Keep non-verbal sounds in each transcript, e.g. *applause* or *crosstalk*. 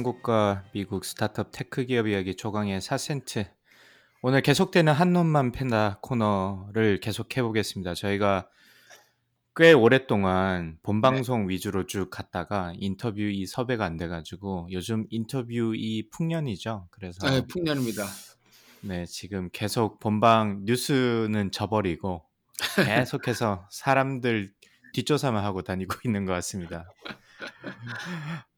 한국과 미국 스타트업 tech 기업 이야기 조강의 4센트. 오늘 계속되는 한 놈만 팬다 코너를 계속해 보겠습니다. 저희가 꽤 오랫동안 본방송 위주로 쭉 갔다가 인터뷰 이 섭외가 안 돼가지고 요즘 인터뷰 이 풍년이죠. 그래서 네, 풍년입니다. 네, 지금 계속 본방 뉴스는 져버리고 *laughs* 계속해서 사람들 뒷조사만 하고 다니고 있는 것 같습니다.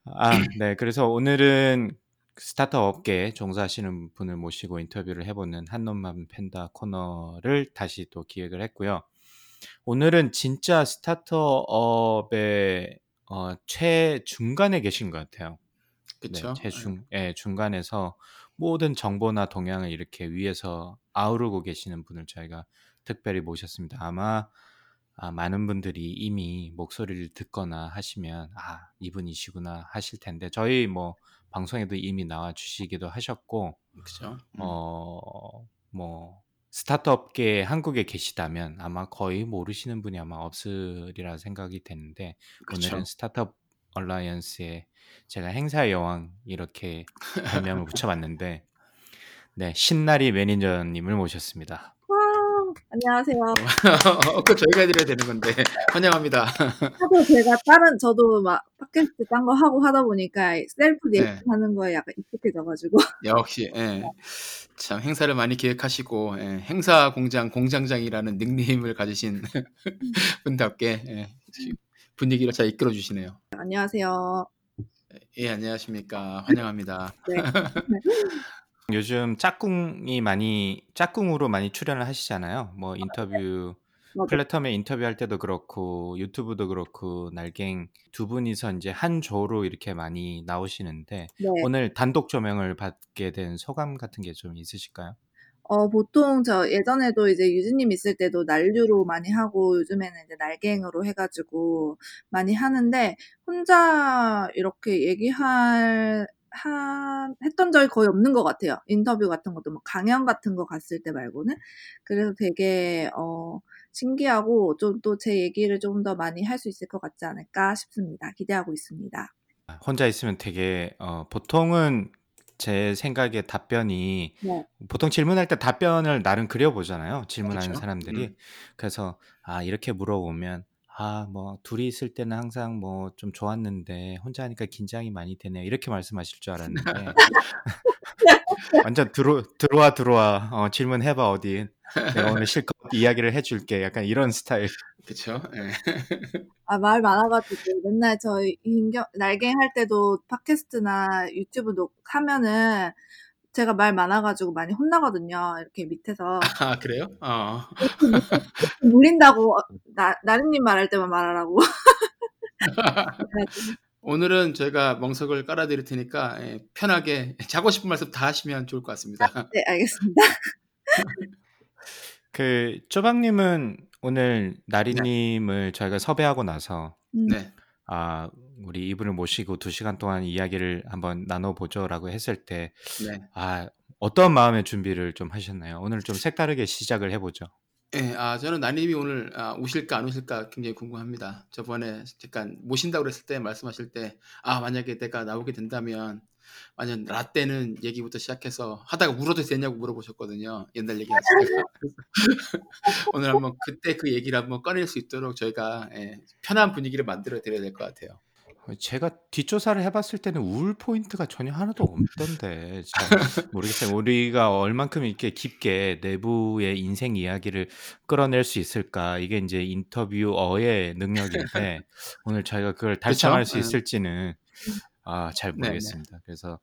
아, *clears throat* 네. 그래서 오늘은 스타트업 업계에 종사하시는 분을 모시고 인터뷰를 해보는 한 놈만 팬다 코너를 다시 또 기획을 했고요. 오늘은 진짜 스타트업의 어, 최중간에 계신 것 같아요. 그렇죠. 네, 최중, 예, 중간에서 모든 정보나 동향을 이렇게 위에서 아우르고 계시는 분을 저희가 특별히 모셨습니다. 아마 아, 많은 분들이 이미 목소리를 듣거나 하시면 아 이분이시구나 하실 텐데 저희 뭐 방송에도 이미 나와 주시기도 하셨고 그렇죠. 어뭐 스타트업계 한국에 계시다면 아마 거의 모르시는 분이 아마 없으리라 생각이 되는데 그렇죠. 오늘은 스타트업 얼라이언스의 제가 행사의 여왕 이렇게 별명을 붙여봤는데 네 신나리 매니저님을 모셨습니다. 와, 안녕하세요. *laughs* 그 저희가 해드려야 되는 건데 *laughs* 환영합니다. *laughs* 하도 제가 다른 저도 막 팟캐스트 딴 거 하고 하다 보니까 셀프 네. 리액션하는 거에 약간 익숙해져가지고 역시 예. 참 행사를 많이 기획하시고 예, 행사 공장 공장장이라는 닉네임을 가지신 분답게 예, 분위기를 잘 이끌어 주시네요. 안녕하세요. 예 안녕하십니까 환영합니다. 네. 요즘 짝꿍이 많이 짝꿍으로 많이 출연을 하시잖아요. 뭐 인터뷰 맞아. 플랫폼에 인터뷰할 때도 그렇고 유튜브도 그렇고 날갱 두 분이서 이제 한 조로 이렇게 많이 나오시는데 네. 오늘 단독 조명을 받게 된 소감 같은 게 좀 있으실까요? 어, 보통 저 예전에도 이제 유진님 있을 때도 난류로 많이 하고 요즘에는 이제 날갱으로 해가지고 많이 하는데 혼자 이렇게 얘기할 한 했던 적이 거의 없는 것 같아요. 인터뷰 같은 것도 뭐 강연 같은 거 갔을 때 말고는 그래서 되게 어 신기하고 좀 또 제 얘기를 좀 더 많이 할 수 있을 것 같지 않을까 싶습니다. 기대하고 있습니다. 혼자 있으면 되게 어, 보통은 제 생각에 답변이 네. 보통 질문할 때 답변을 나름 그려보잖아요. 질문하는 그렇죠. 사람들이. 음. 그래서 아 이렇게 물어보면 아 뭐 둘이 있을 때는 항상 뭐 좀 좋았는데 혼자 하니까 긴장이 많이 되네요. 이렇게 말씀하실 줄 알았는데 *laughs* 완전 들어 들어와 들어와 어, 질문해 봐 어디 내가 오늘 실컷 이야기를 해 줄게. 약간 이런 스타일. *laughs* 그렇죠. 예. 아, 말 많아 가지고 맨날 저희 인경, 날갱 할 때도 팟캐스트나 유튜브 녹 하면은 제가 말 많아가지고 많이 혼나거든요. 이렇게 밑에서. *laughs* 아 그래요? 어. *laughs* 물린다고, 나, 나름님 말할 때만 말하라고. *laughs* 오늘은 저희가 멍석을 깔아드릴 테니까 예, 편하게 자고 싶은 말씀 다 하시면 좋을 것 같습니다. 네, 알겠습니다. 그 쪼박님은 오늘 나리님을 저희가 섭외하고 나서 음, 네. 아 우리 이분을 모시고 두 시간 동안 이야기를 한번 나눠보죠라고 했을 때 네. 아, 어떤 마음의 준비를 좀 하셨나요? 오늘 좀 색다르게 시작을 해보죠. 예, 아, 저는 나님이 오늘 아, 오실까 안 오실까 굉장히 궁금합니다. 저번에 잠깐 모신다고 그랬을 때 말씀하실 때, 아, 만약에 내가 나오게 된다면, 완전 라떼는 얘기부터 시작해서 하다가 울어도 되냐고 물어보셨거든요. 옛날 얘기 하시다가. *laughs* 오늘 한번 그때 그 얘기를 한번 꺼낼 수 있도록 저희가 예, 편한 분위기를 만들어 드려야 될 것 같아요. 제가 뒷조사를 해 봤을 때는 울 포인트가 전혀 하나도 없던데 잘 모르겠어요. 우리가 얼만큼 이렇게 깊게 내부의 인생 이야기를 끌어낼 수 있을까? 이게 이제 인터뷰어의 능력인데 오늘 저희가 그걸 달성할 수 음. 있을지는 아, 잘 네네. 모르겠습니다. 그래서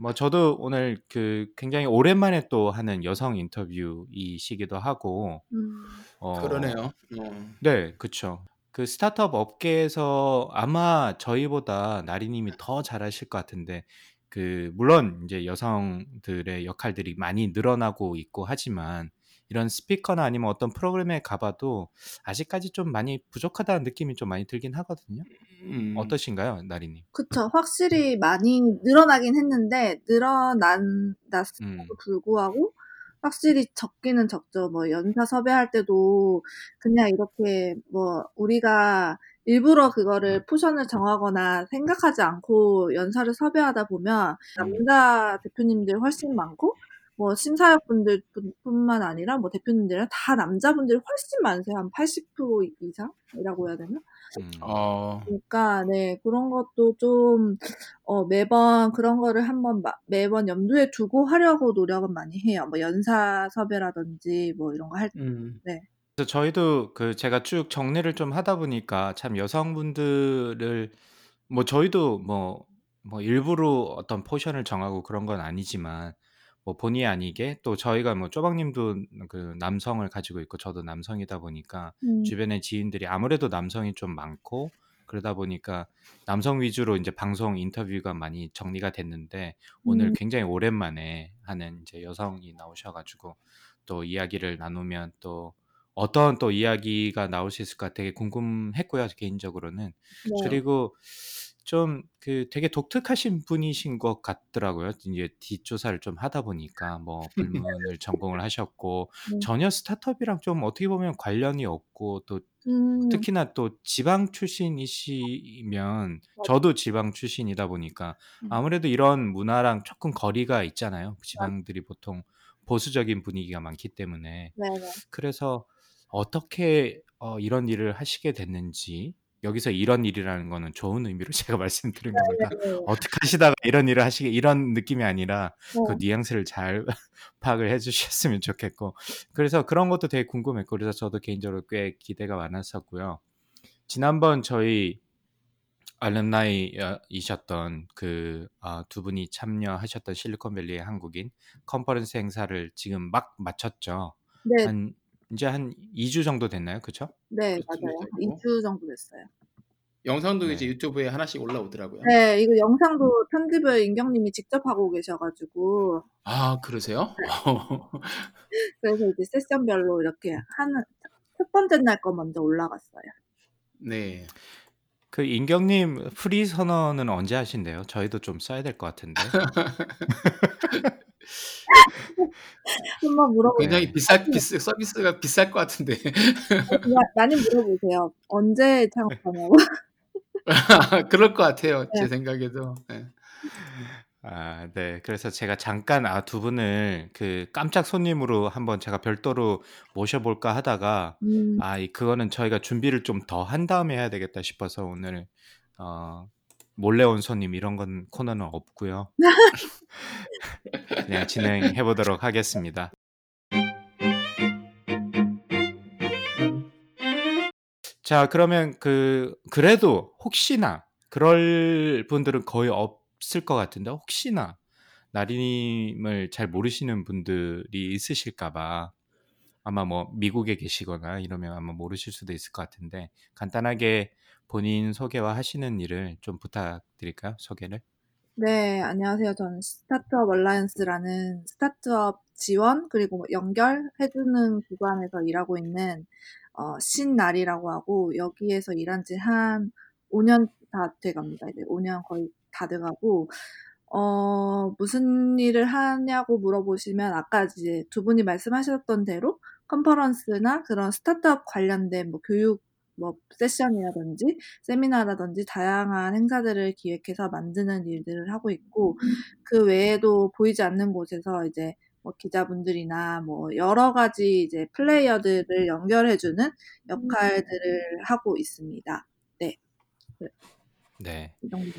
뭐 저도 오늘 그 굉장히 오랜만에 또 하는 여성 인터뷰이시기도 하고 음, 어, 그러네요. 어, 네, 그쵸. 그 스타트업 업계에서 아마 저희보다 나리님이 더 잘하실 것 같은데 그 물론 이제 여성들의 역할들이 많이 늘어나고 있고 하지만 이런 스피커나 아니면 어떤 프로그램에 가봐도 아직까지 좀 많이 부족하다는 느낌이 좀 많이 들긴 하거든요. 음. 어떠신가요, 나리님? 그쵸. 확실히 많이 늘어나긴 했는데 늘어났음에도 음. 불구하고 확실히 적기는 적죠. 뭐 연사 섭외할 때도 그냥 이렇게 뭐 우리가 일부러 그거를 포션을 정하거나 생각하지 않고 연사를 섭외하다 보면 남자 대표님들 훨씬 많고 뭐 심사역분들 뿐만 아니라 뭐 대표님들은 다 남자분들이 훨씬 많으세요. 한 80% 이상이라고 해야 되나? 음. 어. 그러니까 네 그런 것도 좀 어, 매번 그런 거를 한번 마- 매번 염두에 두고 하려고 노력은 많이 해요. 뭐 연사 섭외라든지 뭐 이런 거 할 때. 음. 그래서 저희도 그 제가 쭉 정리를 좀 하다 보니까 참 여성분들을 뭐 저희도 뭐, 뭐 일부러 어떤 포션을 정하고 그런 건 아니지만 뭐 본의 아니게 또 저희가 뭐 쪼박님도 그 남성을 가지고 있고 저도 남성이다 보니까 음, 주변에 지인들이 아무래도 남성이 좀 많고 그러다 보니까 남성 위주로 이제 방송 인터뷰가 많이 정리가 됐는데 오늘 음. 굉장히 오랜만에 하는 이제 여성이 나오셔가지고 또 이야기를 나누면 또 어떤 또 이야기가 나올 수 있을까 되게 궁금했고요 개인적으로는 네. 그리고 좀 그 되게 독특하신 분이신 것 같더라고요. 이제 뒷조사를 좀 하다 보니까 뭐 불문을 *laughs* 전공을 하셨고 네. 전혀 스타트업이랑 좀 어떻게 보면 관련이 없고 또 음, 특히나 또 지방 출신이시면 저도 지방 출신이다 보니까 음. 아무래도 이런 문화랑 조금 거리가 있잖아요. 지방들이 보통 보수적인 분위기가 많기 때문에 네 네. 그래서 어떻게 어, 이런 일을 하시게 됐는지 여기서 이런 일이라는 거는 좋은 의미로 *laughs* 제가 말씀드린 겁니다. 네. 어떻게 하시다가 이런 일을 하시게 이런 느낌이 아니라 그 어, 뉘앙스를 잘 *laughs* 파악을 해주셨으면 좋겠고 그래서 그런 것도 되게 궁금했고 그래서 저도 개인적으로 꽤 기대가 많았었고요. 지난번 저희 알름나이이셨던 그두 분이 참여하셨던 실리콘밸리의 한국인 컨퍼런스 행사를 지금 막 마쳤죠. 네, 한 이제 한 2주 정도 됐나요? 그렇죠? 네, 그쯤 맞아요. 됐다고? 2주 정도 됐어요. 영상도 네. 이제 유튜브에 하나씩 올라오더라고요. 네, 이거 영상도 편집을 인경님이 직접 하고 계셔가지고, 아, 그러세요? *laughs* 그래서 이제 세션별로 이렇게 하는, 첫 번째 날 거 먼저 올라갔어요. 네. 그 인경님 프리 선언은 언제 하신대요? 저희도 좀 써야 될 것 같은데. *laughs* *laughs* 한번 물어보세요. 굉장히 네. 비쌀 비스 서비스가 비쌀 것 같은데. 많이 물어보세요. 언제 창업하냐고. *laughs* 그럴 것 같아요. 네. 제 생각에도. 네. 아, 네. 그래서 제가 잠깐 아, 두 분을 그 깜짝 손님으로 한번 제가 별도로 모셔볼까 하다가 음, 아, 이- 그거는 저희가 준비를 좀 더 한 다음에 해야 되겠다 싶어서 오늘 어, 몰래 온 손님 이런 건 코너는 없고요. *laughs* 그냥 진행해 보도록 하겠습니다. 자, 그러면 그 그래도 혹시나 그럴 분들은 거의 없을 것 같은데 혹시나 나리님을 잘 모르시는 분들이 있으실까봐 아마 뭐 미국에 계시거나 이러면 아마 모르실 수도 있을 것 같은데 간단하게 본인 소개와 하시는 일을 좀 부탁드릴까요? 소개를. 네, 안녕하세요. 저는 스타트업 얼라이언스라는 스타트업 지원 그리고 뭐 연결해주는 기관에서 일하고 있는 어, 신날이라고 하고 여기에서 일한 지 한 5년 다 돼갑니다. 이제 5년 거의 다 돼가고 어, 무슨 일을 하냐고 물어보시면 아까 이제 두 분이 말씀하셨던 대로 컨퍼런스나 그런 스타트업 관련된 뭐 교육 뭐 세션이라든지 세미나라든지 다양한 행사들을 기획해서 만드는 일들을 하고 있고 그 외에도 보이지 않는 곳에서 이제 뭐 기자분들이나 뭐 여러 가지 이제 플레이어들을 연결해주는 역할들을 하고 있습니다. 네. 이 정도.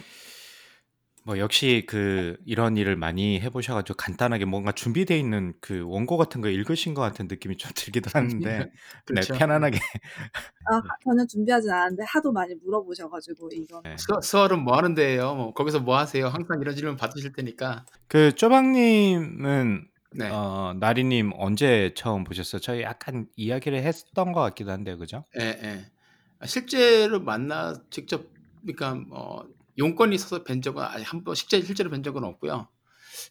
뭐 역시 그 이런 일을 많이 해 보셔 가지고 간단하게 뭔가 준비되어 있는 그 원고 같은 거 읽으신 것 같은 느낌이 좀 *laughs* 들기도 하는데 네, 그렇죠. 편안하게 아, 전혀 준비하진 않았는데 하도 많이 물어보셔 가지고 이거. 네. 수, 수월은 뭐 하는데요? 뭐 거기서 뭐 하세요? 항상 이런 질문 받으실 테니까. 그 쪼박 님은 네. 어, 나리 님 언제 처음 보셨어요? 저희 약간 이야기를 했던 것 같기도 한데요, 그죠? 예, 예. 실제로 만나 직접 그러니까 어, 용건이 있어서 뵌 적은 아니 한번 실제 실제로 뵌 적은 없고요.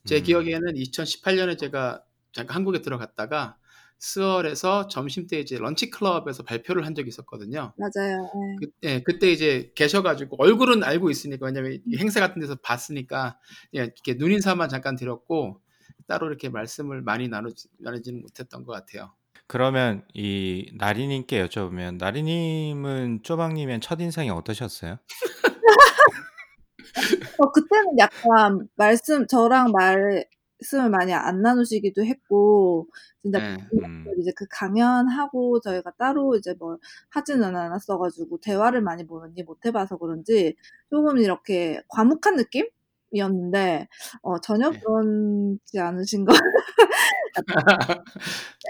제 음. 기억에는 2018년에 제가 잠깐 한국에 들어갔다가 스월에서 점심 때 이제 런치 클럽에서 발표를 한 적이 있었거든요. 맞아요. 네. 그, 예, 그때 이제 계셔가지고 얼굴은 알고 있으니까 왜냐면 이 행사 같은 데서 봤으니까 예, 이렇게 눈 인사만 잠깐 드렸고 따로 이렇게 말씀을 많이 나누, 나누지는 못했던 것 같아요. 그러면 이 나리님께 여쭤보면 나리님은 쪼박님의 첫 인상이 어떠셨어요? *laughs* 어, 그때는 약간 말씀, 저랑 말씀을 많이 안 나누시기도 했고, 진짜 네. 음. 이제 그 강연하고 저희가 따로 이제 뭘 하지는 않았어가지고, 대화를 많이 많이 못 해봐서 그런지, 조금 이렇게 과묵한 느낌 이었는데, 어, 전혀 네. 그렇지 않으신 거. *laughs*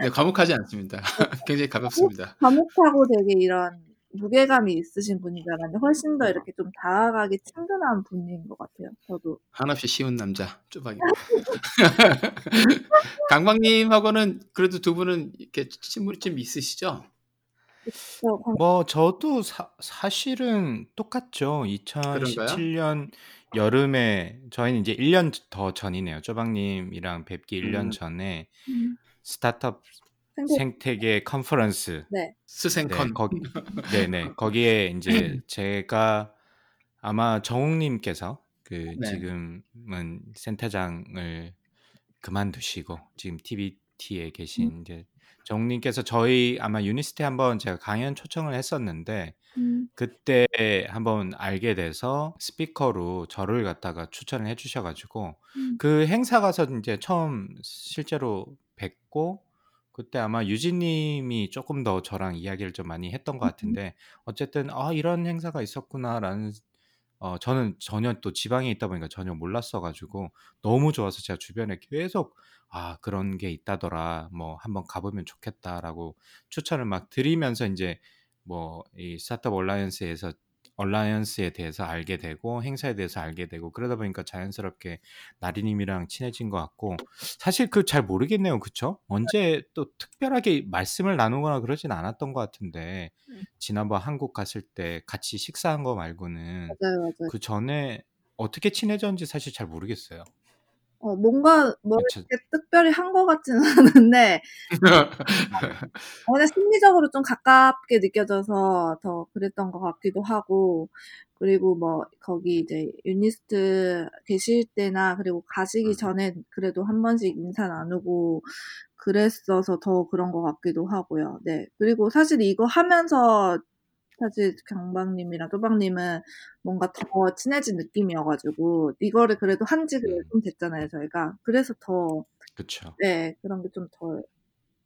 네, 과묵하지 않습니다. *laughs* 굉장히 가볍습니다. 과묵하고 되게 이런 무게감이 있으신 분인 줄 알았는데, 훨씬 더 이렇게 좀 다가가기 친근한 분인 것 같아요. 저도. 한없이 쉬운 남자 쪼박이. *laughs* 강박님하고는 그래도 두 분은 이렇게 친분이 좀 있으시죠? 광- 뭐 저도 사, 사실은 똑같죠. 2017년 여름에 저희는 이제 1년 더 전이네요. 쪼박님이랑 뵙기 1년 음. 전에 음, 스타트업 생각- 생태 계 컨퍼런스 네. 스생컨. 네, 거기, *laughs* 네네. 거기에 이제 제가 아마 정욱님께서 그 네. 지금은 센터장을 그만두시고 지금 TBT에 계신 이제 정욱님께서 저희 아마 유니스트 한번 제가 강연 초청을 했었는데 음, 그때 한번 알게 돼서 스피커로 저를 갖다가 추천을 해주셔가지고 음. 그 행사 가서 이제 처음 실제로 뵙고 그때 아마 유진님이 조금 더 저랑 이야기를 좀 많이 했던 것 같은데 어쨌든 아 이런 행사가 있었구나라는 어 저는 전혀 또 지방에 있다 보니까 전혀 몰랐어가지고 너무 좋아서 제가 주변에 계속 아 그런 게 있다더라. 뭐 한번 가보면 좋겠다라고 추천을 막 드리면서 이제 뭐 이 스타트업 얼라이언스에서 얼라이언스에 대해서 알게 되고 행사에 대해서 알게 되고 그러다 보니까 자연스럽게 나리님이랑 친해진 것 같고 사실 그 잘 모르겠네요 그쵸? 언제 또 특별하게 말씀을 나누거나 그러진 않았던 것 같은데 네. 지난번 한국 갔을 때 같이 식사한 거 말고는 맞아요, 맞아요. 그 전에 어떻게 친해졌는지 사실 잘 모르겠어요. 어, 뭔가 뭐 저- 이렇게 특별히 한 것 같지는 *laughs* 않은데 *laughs* 어, 그냥 심리적으로 좀 가깝게 느껴져서 더 그랬던 것 같기도 하고 그리고 뭐 거기 이제 유니스트 계실 때나 그리고 가시기 음. 전에 그래도 한 번씩 인사 나누고 그랬어서 더 그런 것 같기도 하고요. 네. 그리고 사실 이거 하면서 사실 경박님이랑 또박님은 뭔가 더 친해진 느낌이어가지고 이거를 그래도 한지 그래도 음. 좀 됐잖아요 저희가 그래서 더 그쵸. 네, 그런 게 좀 더,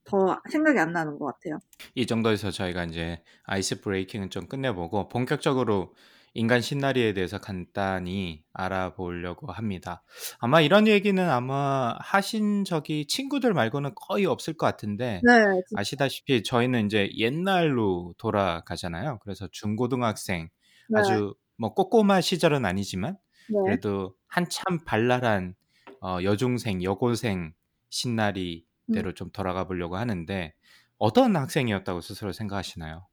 더 생각이 안 나는 것 같아요. 이 정도에서 저희가 이제 아이스 브레이킹은 좀 끝내보고 본격적으로 인간 신나리에 대해서 간단히 알아보려고 합니다. 아마 이런 얘기는 아마 하신 적이 친구들 말고는 거의 없을 것 같은데 네, 아시다시피 저희는 이제 옛날로 돌아가잖아요. 그래서 중고등학생 네, 아주 뭐 꼬꼬마 시절은 아니지만 네. 그래도 한참 발랄한 어, 여중생, 여고생 신나리대로 음. 좀 돌아가 보려고 하는데 어떤 학생이었다고 스스로 생각하시나요?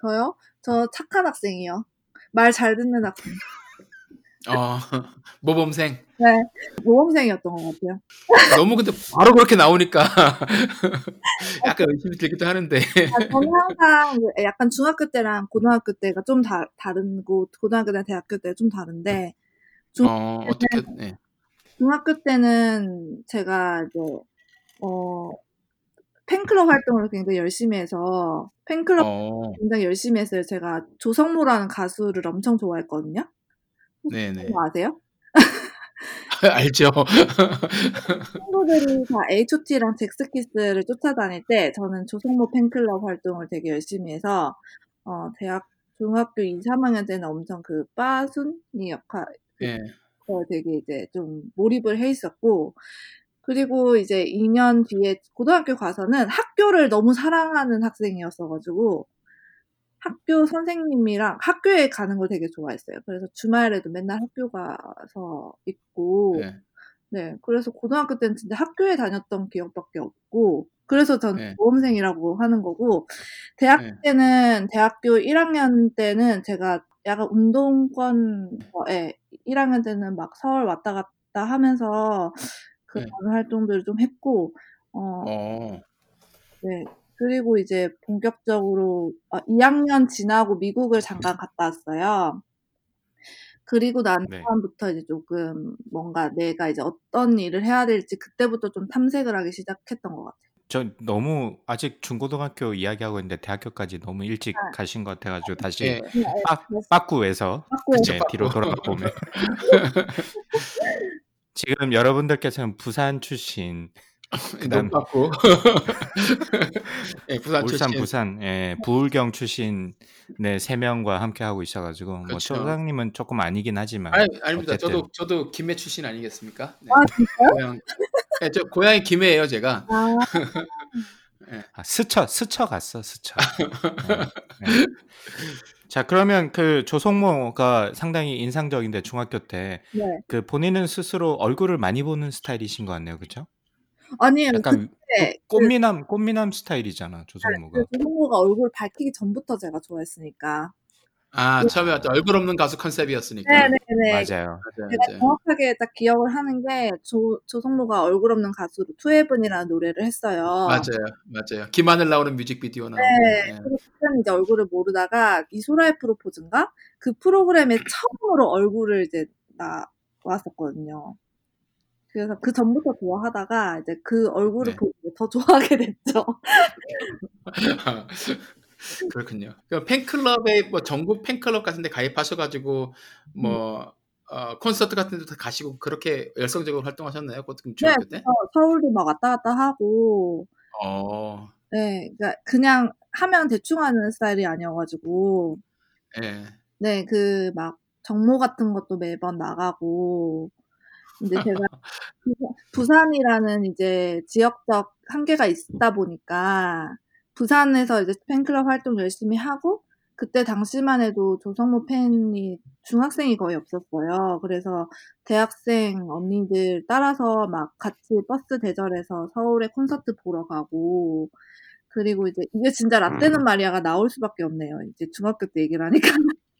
저요? 저 착한 학생이요. 말 잘 듣는 학생. 어, 모범생. 네, 모범생이었던 것 같아요. 너무 근데 바로 그렇게 나오니까 *laughs* 약간 의심이 들기도 하는데. 아, 저는 항상 그 약간 중학교 때랑 고등학교 때가 좀 다, 다른고, 고등학교랑 대학교 때가 좀 다른데, 중, 어, 어떻게, 네. 중학교 때는 제가 이제, 어, 팬클럽 활동을 굉장히 열심히 해서, 팬클럽 어, 굉장히 열심히 했어요. 제가 조성모라는 가수를 엄청 좋아했거든요. 네네. 아세요? *laughs* 알죠. *laughs* 친구들이 다 H.O.T랑 잭스키스를 쫓아다닐 때 저는 조성모 팬클럽 활동을 되게 열심히 해서 어, 대학 중학교 2, 3학년 때는 엄청 그 빠순이 역할 예. 어, 되게 이제 좀 몰입을 해 있었고 그리고 이제 2년 뒤에 고등학교 가서는 학교를 너무 사랑하는 학생이었어가지고 학교 선생님이랑 학교에 가는 걸 되게 좋아했어요. 그래서 주말에도 맨날 학교 가서 있고 네. 네, 그래서 고등학교 때는 진짜 학교에 다녔던 기억밖에 없고, 그래서 전 네. 모험생이라고 하는 거고 대학 네. 때는 대학교 1학년 때는 제가 약간 운동권 에 1학년 때는 막 서울 왔다 갔다 하면서 그런 네. 활동들을 좀 했고 어, 어. 네. 그리고 이제 본격적으로 아, 2학년 지나고 미국을 잠깐 갔다 왔어요. 그리고 난 네. 다음부터 이제 조금 뭔가 내가 이제 어떤 일을 해야 될지 그때부터 좀 탐색을 하기 시작했던 것 같아요. 저 너무 아직 중고등학교 이야기하고 있는데 대학교까지 너무 일찍 아. 가신 것 같아가지고 다시 예. 네, 빠, 빠꾸에서. 네, 뒤로 돌아가 보면 지금 여러분들께서는 부산 출신 *laughs* 그다음- 받고. *laughs* 예, 부산 울산 출신. 부산 예, 부울경 출신 네세 명과 함께 하고 있어가지고 뭐 그렇죠. 초장님은 조금 아니긴 하지만 아니, 아닙니다. 어쨌든. 저도 저도 김해 출신 아니겠습니까? 네. 아 진짜요? 고향, 네, 저 고향이 김해예요, 제가. 아, *laughs* 아, 스쳐 스쳐 갔어 스쳐. 네, 네. 자 그러면 그 조성모가 상당히 인상적인데 중학교 때 네. 그 본인은 스스로 얼굴을 많이 보는 스타일이신 것 같네요, 그렇죠? 아니에요. 약간 그때 꽃- 꽃미남 꽃미남 스타일이잖아 조성모가. 그 조성모가 얼굴 밝히기 전부터 제가 좋아했으니까. 아, 처음에 왔던 얼굴 없는 가수 컨셉이었으니까. 네네네. 맞아요. 맞아요, 제가 맞아요. 정확하게 딱 기억을 하는 게 조, 조성모가 얼굴 없는 가수로 투헤븐이라는 노래를 했어요. 맞아요, 맞아요. 김하늘 나오는 뮤직비디오 나오고. 네. 예. 그리고 그때는 이제 얼굴을 모르다가 이소라의 프로포즈인가? 그 프로그램에 처음으로 얼굴을 이제 나왔었거든요. 그래서 그 전부터 좋아하다가 이제 그 얼굴을 네. 보고 더 좋아하게 됐죠. *laughs* 그렇군요. 그 팬클럽에 뭐 전국 팬클럽 같은 데 가입하셔가지고 뭐 어, 콘서트 같은 데도 가시고 그렇게 열성적으로 활동하셨나요? 그것도 네, 때? 서울도 막 왔다 갔다 하고, 어, 네, 그러니까 그냥 하면 대충 하는 스타일이 아니어가지고, 예. 네, 그 막 정모 같은 것도 매번 나가고, 이제 제가 *laughs* 부산- 부산이라는 이제 지역적 한계가 있다 보니까 부산에서 이제 팬클럽 활동 열심히 하고 그때 당시만 해도 조성모 팬이 중학생이 거의 없었어요. 그래서 대학생 언니들 따라서 막 같이 버스 대절해서 서울에 콘서트 보러 가고 그리고 이제 이게 진짜 라떼는 마리아가 나올 수밖에 없네요. 이제 중학교 때 얘기를 하니까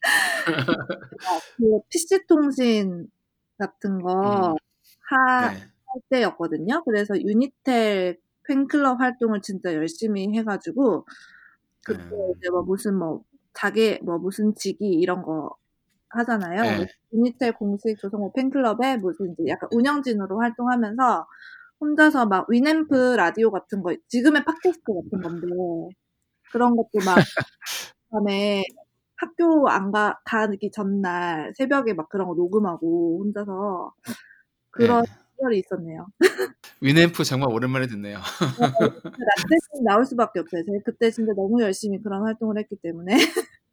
*laughs* 그 PC 통신 같은 거 음. 하, 네. 할 때였거든요. 그래서 유니텔 팬클럽 활동을 진짜 열심히 해가지고 그때 음. 이제 뭐 무슨 뭐 자기 뭐 무슨 직위 이런 거 하잖아요. 네. 유니텔 공식 조성모 팬클럽에 무슨 이제 약간 운영진으로 활동하면서 혼자서 막 위앰프 라디오 같은 거 지금의 팟캐스트 같은 건데 그런 것도 막 *laughs* 밤에 학교 안 가, 가기 전날 새벽에 막 그런 거 녹음하고 혼자서 그런 네. 시절이 있었네요. 위넴프 정말 오랜만에 듣네요. 라떼는 나올 수밖에 없어요. 제가 그때 진짜 너무 열심히 그런 활동을 했기 때문에.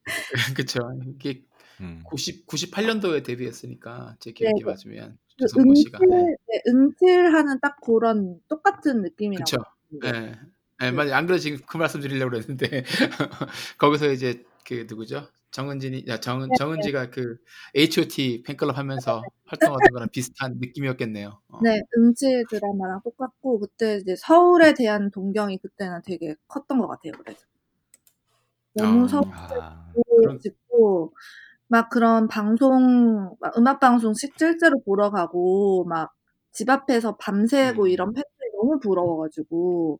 *laughs* 그쵸. 이게 음. 90, 98년도에 데뷔했으니까 제 기억이 네. 맞으면 그 조성모 씨가. 은실, 네. 네, 은실하는 딱 그런 똑같은 느낌이라고. 생각해요. 예. 예, 맞아요. 안 그래도 지금 그 말씀 드리려고 그랬는데 *laughs* 거기서 이제 그 누구죠? 정은진이 야, 정 정은지가 그 H.O.T 팬클럽 하면서 활동하던 거랑 비슷한 느낌이었겠네요. 어. 네, 은실 드라마랑 똑같고 그때 이제 서울에 대한 동경이 그때는 되게 컸던 것 같아요. 그래서 너무 아. 서울 아, 그럼- 듣고 막 그런 방송 막 음악 방송 실- 실제로 보러 가고 막 집 앞에서 밤새고 음. 이런 팬들이 너무 부러워가지고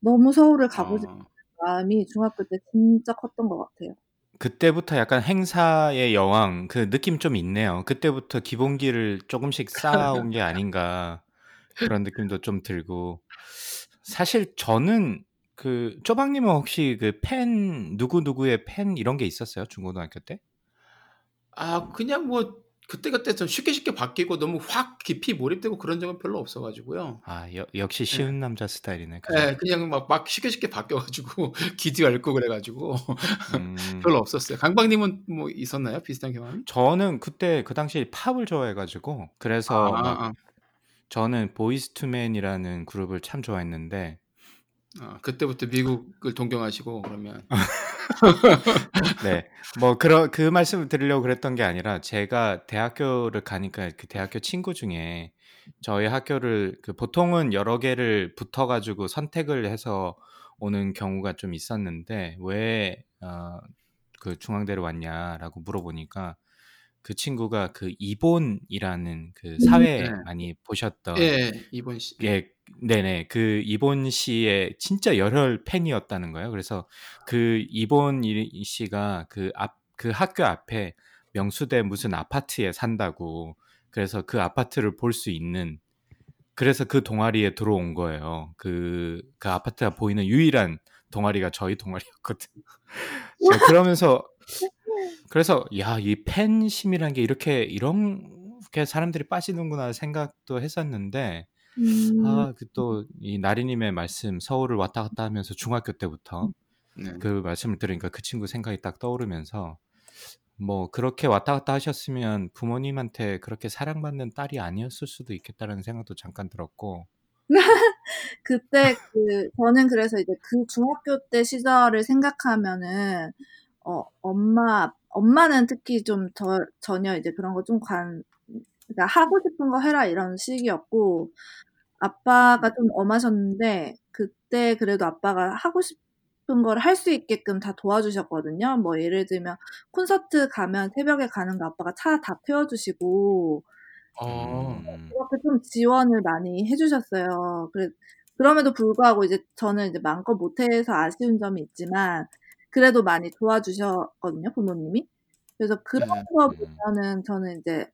너무 서울을 가고 싶은 어. 마음이 중학교 때 진짜 컸던 것 같아요. 그때부터 약간 행사의 여왕 그 느낌 좀 있네요. 그때부터 기본기를 조금씩 쌓아온 게 아닌가 그런 느낌도 좀 들고 사실 저는 그 쪼박님은 혹시 그 팬 누구 누구의 팬 이런 게 있었어요 중고등학교 때? 아 그냥 뭐 그때 그때 좀 쉽게 쉽게 바뀌고 너무 확 깊이 몰입되고 그런 적은 별로 없어가지고요. 아 여- 역시 쉬운 남자 스타일이네. 그죠? 예, 그냥 막, 막 쉽게 쉽게 바뀌어가지고 *laughs* 귀도 얇고 그래가지고 *laughs* 음, 별로 없었어요. 강박님은 뭐 있었나요? 비슷한 경험? 저는 그때 그 당시 팝을 좋아해가지고 그래서 아, 막 아, 저는 보이스투맨이라는 그룹을 참 좋아했는데 아, 그때부터 미국을 동경하시고 그러면 *laughs* 네. 뭐 그런 그 말씀을 드리려고 그랬던 게 아니라 제가 대학교를 가니까 그 대학교 친구 중에 저희 학교를 그 보통은 여러 개를 붙어 가지고 선택을 해서 오는 경우가 좀 있었는데 왜 어 그 중앙대를 왔냐라고 물어보니까 그 친구가 그 이본이라는 그 사회 네. 많이 보셨던 예, 이번 씨. 예, 네네. 그 이본 씨의 진짜 열혈 팬이었다는 거예요. 그래서 그 이본 이- 씨가 그 앞, 그 학교 앞에 명수대 무슨 아파트에 산다고. 그래서 그 아파트를 볼 수 있는, 그래서 그 동아리에 들어온 거예요. 그, 그 아파트가 보이는 유일한 동아리가 저희 동아리였거든. 요 그러면서, 그래서, 야, 이 팬심이라는 게 이렇게, 이렇게 사람들이 빠지는구나 생각도 했었는데, 음, 아, 그 또 이 나리님의 말씀 서울을 왔다 갔다 하면서 중학교 때부터 네. 그 말씀을 들으니까 그 친구 생각이 딱 떠오르면서 뭐 그렇게 왔다 갔다 하셨으면 부모님한테 그렇게 사랑받는 딸이 아니었을 수도 있겠다라는 생각도 잠깐 들었고. *laughs* 그때 그 저는 그래서 이제 그 중학교 때 시절을 생각하면은 어 엄마 엄마는 특히 좀 저, 전혀 이제 그런 거 좀 관 그러니까 하고 싶은 거 해라 이런 식이었고 아빠가 좀 엄하셨는데 그때 그래도 아빠가 하고 싶은 걸 할 수 있게끔 다 도와주셨거든요. 뭐 예를 들면 콘서트 가면 새벽에 가는 거 아빠가 차 다 태워주시고 어, 음, 그렇게 좀 지원을 많이 해주셨어요. 그래, 그럼에도 불구하고 이제 저는 이제 마음껏 못해서 아쉬운 점이 있지만 그래도 많이 도와주셨거든요, 부모님이. 그래서 그런 네. 거 음. 보면은 저는 이제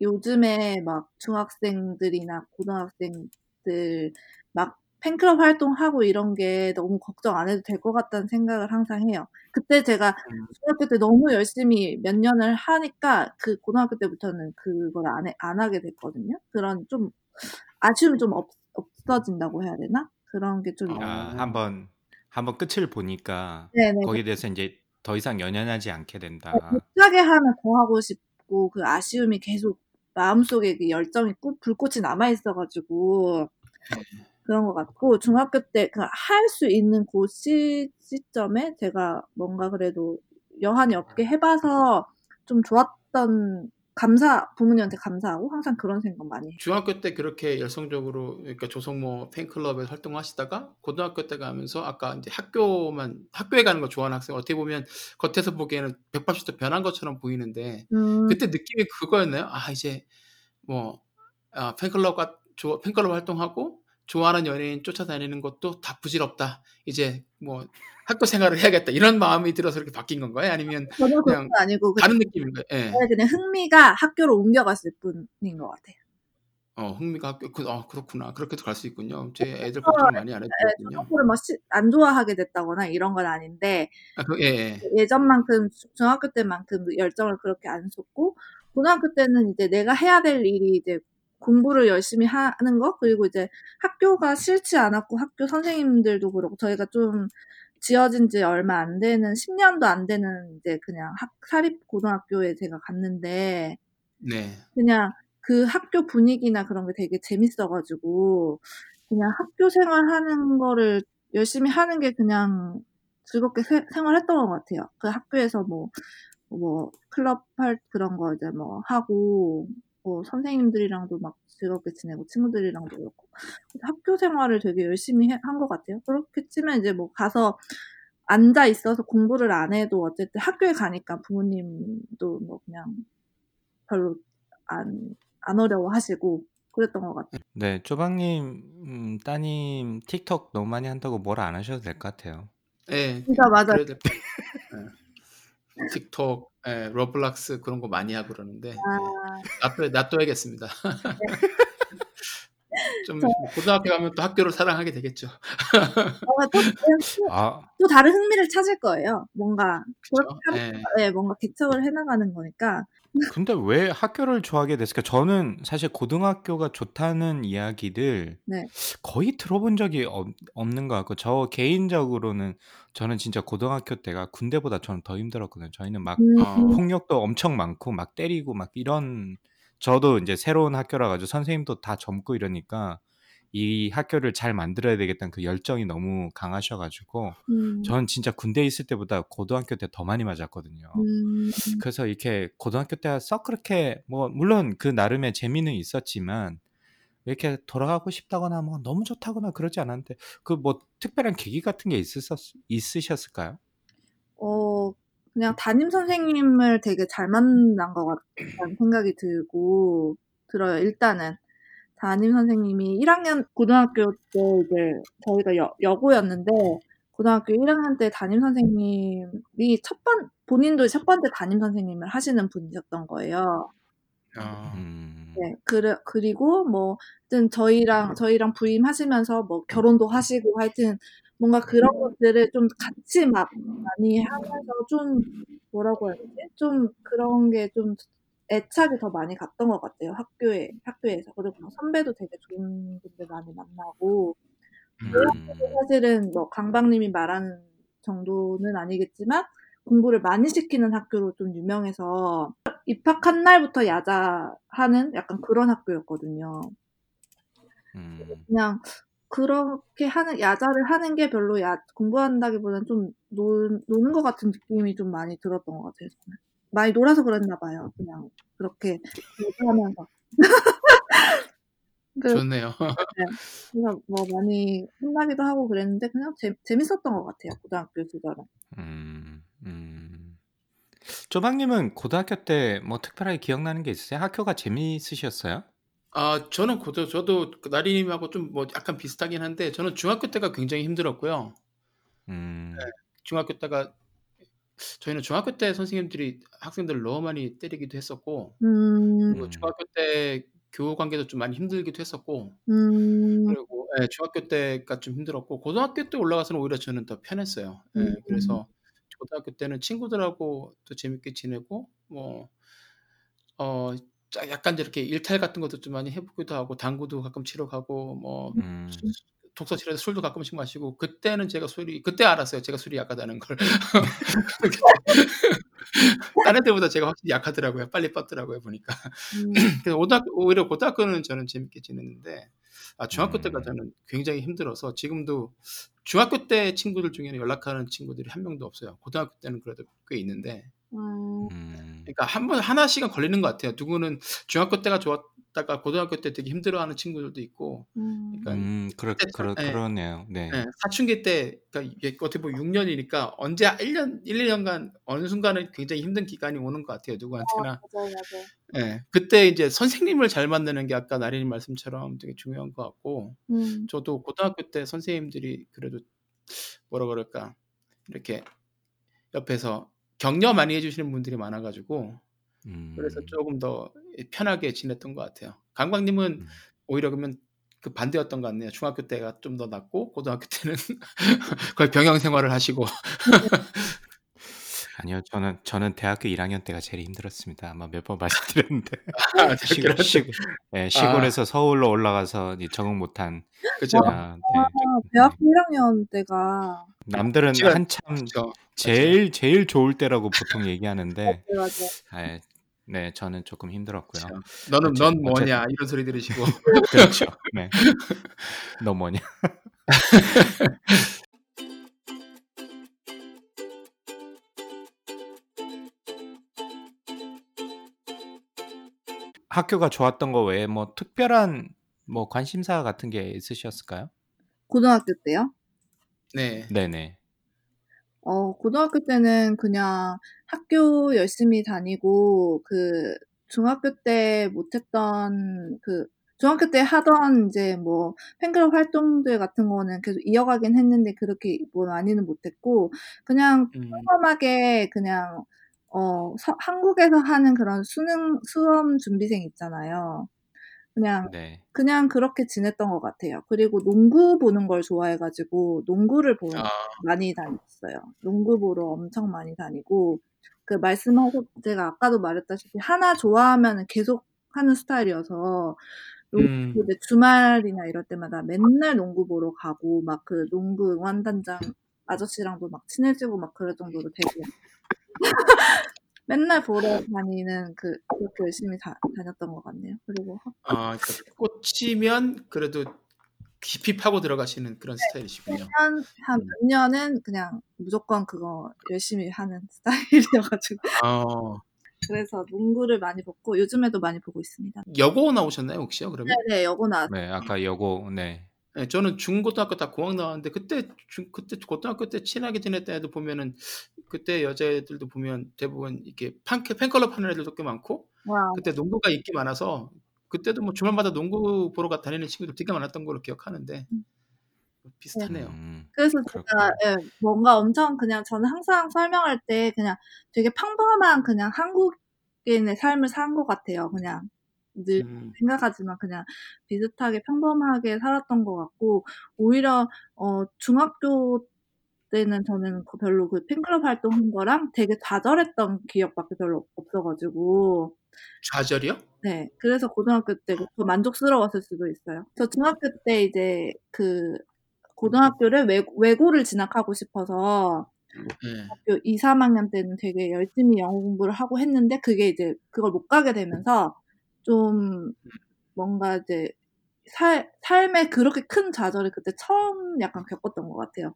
요즘에 막 중학생들이나 고등학생들 막 팬클럽 활동하고 이런 게 너무 걱정 안 해도 될 것 같다는 생각을 항상 해요. 그때 제가 음. 중학교 때 너무 열심히 몇 년을 하니까 그 고등학교 때부터는 그걸 안, 해, 안 하게 됐거든요. 그런 좀 아쉬움이 좀 없, 없어진다고 해야 되나? 그런 게좀 어. 아, 한번 한번 끝을 보니까 네네. 거기에 대해서 이제 더 이상 연연하지 않게 된다. 못하게 하면 더 하고 싶고 그 아쉬움이 계속 마음속에 그 열정이 꾸, 불꽃이 남아 있어가지고 그런 것 같고 중학교 때 그 할 수 있는 그 시, 시점에 제가 뭔가 그래도 여한이 없게 해봐서 좀 좋았던 감사 부모님한테 감사하고 항상 그런 생각 많이 해요. 중학교 때 그렇게 열성적으로 그러니까 조성모 팬클럽에서 활동하시다가 고등학교 때 가면서 아까 이제 학교만 학교에 가는 거 좋아하는 학생 어떻게 보면 겉에서 보기에는 180도 변한 것처럼 보이는데 음, 그때 느낌이 그거였나요? 아 이제 뭐 아, 팬클럽과 조, 팬클럽 활동하고 좋아하는 연예인 쫓아다니는 것도 다 부질없다. 이제 뭐 학교 생활을 해야겠다. 이런 마음이 들어서 이렇게 바뀐 건가요? 아니면 그냥 거 아니고 다른 느낌인가요? 예. 그냥 흥미가 학교로 옮겨갔을 뿐인 것 같아요. 어, 흥미가 학교 그, 아, 그렇구나. 그렇게도 갈 수 있군요. 제 애들 걱정 많이 안 해도 되거든요. 학교를 뭐안 좋아하게 됐다거나 이런 건 아닌데 아, 그, 예, 예. 예전만큼 주- 중학교 때만큼 열정을 그렇게 안 쏟고 고등학교 때는 이제 내가 해야 될 일이 이제 공부를 열심히 하는 거 그리고 이제 학교가 싫지 않았고 학교 선생님들도 그렇고 저희가 좀 지어진 지 얼마 안 되는 10년도 안 되는 이제 그냥 학 사립 고등학교에 제가 갔는데 네. 그냥 그 학교 분위기나 그런 게 되게 재밌어가지고 그냥 학교 생활하는 거를 열심히 하는 게 그냥 즐겁게 세- 생활했던 것 같아요. 그 학교에서 뭐, 뭐, 클럽 할 그런 거 이제 뭐 하고, 뭐 선생님들이랑도 막 즐겁게 지내고 친구들이랑도 그렇고 학교 생활을 되게 열심히 한 것 같아요. 그렇게 치면 이제 뭐 가서 앉아 있어서 공부를 안 해도 어쨌든 학교에 가니까 부모님도 뭐 그냥 별로 안, 안 어려워하시고 그랬던 것 같아요. 네, 쪼박님 음, 따님 틱톡 너무 많이 한다고 뭐라 안 하셔도 될 것 같아요. 예. 진짜 맞아요. 것 같아요. 예. 틱톡, 예, Roblox 그런 거 많이 하고 그러는데 예. 아, 놔둬, 놔둬 야겠습니다. *laughs* 좀 고등학교 가면 또 학교를 사랑하게 되겠죠. 뭔가 또, *laughs* 또, 아, 또 다른 흥미를 찾을 거예요. 뭔가 그렇죠? 하면 네, 뭔가 개척을 해나가는 거니까. 근데 왜 학교를 좋아하게 됐을까? 저는 사실 고등학교가 좋다는 이야기를 네. 거의 들어본 적이 없, 없는 것 같고 저 개인적으로는 저는 진짜 고등학교 때가 군대보다 저는 더 힘들었거든요. 저희는 막 음, 어, 폭력도 엄청 많고 막 때리고 막 이런 저도 이제 새로운 학교라 가지고 선생님도 다 젊고 이러니까 이 학교를 잘 만들어야 되겠다는 그 열정이 너무 강하셔가지고 음. 전 진짜 군대 에 있을 때보다 고등학교 때 더 많이 맞았거든요. 음. 그래서 이렇게 고등학교 때 썩 그렇게 뭐 물론 그 나름의 재미는 있었지만 왜 이렇게 돌아가고 싶다거나 뭐 너무 좋다거나 그러지 않았는데 그 뭐 특별한 계기 같은 게 있으셨, 있으셨을까요? 어, 그냥 담임 선생님을 되게 잘 만난 것 같다는 생각이 들고, 들어요. 일단은. 담임 선생님이 1학년, 고등학교 때 이제 저희가 여, 여고였는데, 고등학교 1학년 때 담임 선생님이 첫 번, 본인도 첫 번째 담임 선생님을 하시는 분이셨던 거예요. 어, 음, 네, 그래, 그리고 뭐, 하여튼 저희랑, 저희랑 부임하시면서 뭐 결혼도 하시고 하여튼 뭔가 그런 것들을 좀 같이 막 많이 하면서 좀, 뭐라고 해야 되지? 좀 그런 게 좀 애착이 더 많이 갔던 것 같아요. 학교에, 학교에서. 그리고 뭐 선배도 되게 좋은 분들 많이 만나고, 음, 사실은 뭐 강박님이 말하는 정도는 아니겠지만 공부를 많이 시키는 학교로 좀 유명해서 입학한 날부터 야자하는 약간 그런 학교였거든요. 음, 그냥 그렇게 하는 야자를 하는 게 별로 야 공부한다기보다는 좀 놀, 노는 것 같은 느낌이 좀 많이 들었던 것 같아요. 저는. 많이 놀아서 그랬나 봐요. 그냥 그렇게 얘기하면서. *laughs* 그, 좋네요. 그래서 뭐 많이 혼나기도 하고 그랬는데 그냥 재, 재밌었던 것 같아요. 고등학교 시절은. 음, 음. 조방님은 고등학교 때 뭐 특별하게 기억나는 게 있으세요? 학교가 재미있으셨어요? 아, 저는 고등, 저도 그 나리님하고 좀 뭐 약간 비슷하긴 한데, 저는 중학교 때가 굉장히 힘들었고요. 음, 중학교 때가, 저희는 중학교 때 선생님들이 학생들을 너무 많이 때리기도 했었고, 음, 그리고 음. 중학교 때 교우 관계도 좀 많이 힘들기도 했었고, 음, 그리고 예, 중학교 때가 좀 힘들었고, 고등학교 때 올라가서는 오히려 저는 더 편했어요. 예, 음. 그래서 고등학교 때는 친구들하고 또 재밌게 지내고, 뭐, 어, 짜- 약간 이렇게 일탈 같은 것도 좀 많이 해보기도 하고, 당구도 가끔 치러 가고, 뭐, 음, 독서실에서 술도 가끔씩 마시고, 그때는 제가 술이, 그때 알았어요. 제가 술이 약하다는 걸. *laughs* 다른 때보다 제가 확실히 약하더라고요. 빨리 뻗더라고요, 보니까. 음, *clears throat* 그래서 고등학교, 오히려 고등학교는 저는 재밌게 지냈는데, 아, 중학교 때가 음. 저는 굉장히 힘들어서 지금도 중학교 때 친구들 중에는 연락하는 친구들이 한 명도 없어요. 고등학교 때는 그래도 꽤 있는데, 음, 음, 그러니까 한 번 하나씩은 걸리는 것 같아요. 누구는 중학교 때가 좋았 다가 고등학교 때 되게 힘들어하는 친구들도 있고, 음, 그러니까 음, 그러, 그때 그러, 참- 예. 그러네요. 네. 예, 사춘기 때, 그러니까 이게 어떻게 보면 6년이니까 언제 1년, 1, 2년간 어느 순간은 굉장히 힘든 기간이 오는 것 같아요. 누구한테나. 맞아요, 맞아요. 예, 그때 이제 선생님을 잘 만나는 게 아까 나린이 말씀처럼 되게 중요한 것 같고, 음, 저도 고등학교 때 선생님들이 그래도 뭐라 그럴까 이렇게 옆에서 격려 많이 해주시는 분들이 많아가지고 음, 그래서 조금 더 편하게 지냈던 것 같아요. 강광님은 음. 오히려 그러면 그 반대였던 것 같네요. 중학교 때가 좀 더 낫고 고등학교 때는 *laughs* 거의 병영 생활을 하시고 *laughs* 아니요, 저는 저는 대학교 1학년 때가 제일 힘들었습니다. 아마 몇 번 말씀드렸는데 *laughs* 아, 시골, 시골, 예, 시골에서 서울로 올라가서 적응 못한 그죠? 아, 네, 아, 대학교 1학년 때가 남들은 한참 그렇죠. 제일 제일 좋을 때라고 보통 얘기하는데 맞아요, 맞아요. 아, 네, 저는 조금 힘들었고요. 그렇죠. 너는 넌 뭐냐 이런 소리 들으시고 *laughs* 그렇죠. 네. *laughs* 너 뭐냐? *laughs* 학교가 좋았던 거 외에 뭐 특별한 뭐 관심사 같은 게 있으셨을까요? 고등학교 때요? 네. 네네. 어, 고등학교 때는 그냥 학교 열심히 다니고, 그, 중학교 때 못했던, 그, 중학교 때 하던 이제 뭐, 팬클럽 활동들 같은 거는 계속 이어가긴 했는데, 그렇게 뭐 많이는 못했고, 그냥 음, 평범하게 그냥, 어, 서- 한국에서 하는 그런 수능, 수험 준비생 있잖아요. 그냥 네. 그냥 그렇게 지냈던 것 같아요. 그리고 농구 보는 걸 좋아해가지고 농구를 보러 아, 많이 다녔어요. 농구 보러 엄청 많이 다니고 그 말씀하셨 제가 아까도 말했다시피 하나 좋아하면 계속 하는 스타일이어서 음, 주말이나 이럴 때마다 맨날 농구 보러 가고 막 그 농구 응원단장 아저씨랑도 막 친해지고 막 그럴 정도로 되게 맨날 보러 다니는 그 그렇게 열심히 다, 다녔던 것 같네요. 그리고 학- 아, 그러니까 꽂히면 그래도 깊이 파고 들어가시는 그런 스타일이시군요. 한, 한 음. 몇 년은 그냥 무조건 그거 열심히 하는 *laughs* 스타일이어가지고. 어, 그래서 농구를 많이 보고 요즘에도 많이 보고 있습니다. 여고 나오셨나요 혹시요? 그러면? 네네, 여고 나왔 네, 아까 여고 네. 네, 저는 중고등학교 다 공학 나왔는데 그때 중 그때 고등학교 때 친하게 지냈던 애들 보면은 그때 여자애들도 보면 대부분 이렇게 fan 팬클럽 하는 애들도 꽤 많고 와, 그때 농구가 인기 많아서 그때도 뭐 주말마다 농구 보러 가 다니는 친구들 되게 많았던 걸로 기억하는데 비슷하네요. 음, 그래서 그렇구나. 제가 예, 뭔가 엄청 그냥 저는 항상 설명할 때 그냥 되게 평범한 그냥 한국인의 삶을 산 것 같아요. 그냥 늘 음, 생각하지만 그냥 비슷하게 평범하게 살았던 것 같고 오히려 어 중학교 때는 저는 그 별로 그 팬클럽 활동한 거랑 되게 좌절했던 기억밖에 별로 없어가지고 좌절이요? 네 그래서 고등학교 때 더 만족스러웠을 수도 있어요. 저 중학교 때 이제 그 고등학교를 외, 외고를 진학하고 싶어서 네. 학교 2, 3학년 때는 되게 열심히 영어 공부를 하고 했는데 그게 이제 그걸 못 가게 되면서 좀 뭔가 이제 살, 삶에 그렇게 큰 좌절을 그때 처음 약간 겪었던 것 같아요.